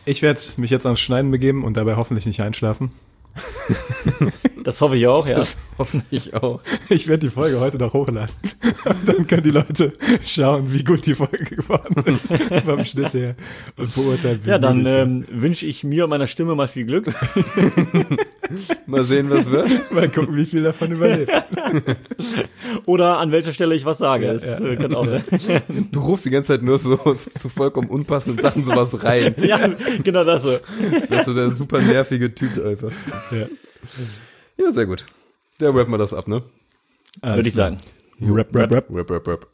Ich werde mich jetzt ans Schneiden begeben und dabei hoffentlich nicht einschlafen. Das hoffe ich auch, ja. Hoffentlich auch. Ich werde die Folge heute noch hochladen. Und dann können die Leute schauen, wie gut die Folge geworden ist beim Schnitt her und beurteilen, wie Ja, dann ich ähm, wünsche ich mir und meiner Stimme mal viel Glück. Mal sehen, was wird. Mal gucken, wie viel davon überlebt. Oder an welcher Stelle ich was sage. Ja, das ja. äh, kann auch. Du rufst die ganze Zeit nur so zu vollkommen unpassenden Sachen sowas rein. ja, genau das so. Du bist so der super nervige Typ einfach. Ja. Ja, sehr gut. Der rappen wir das ab, ne? Würde ich sagen. Rap, rap, rap. Rap, rap, rap.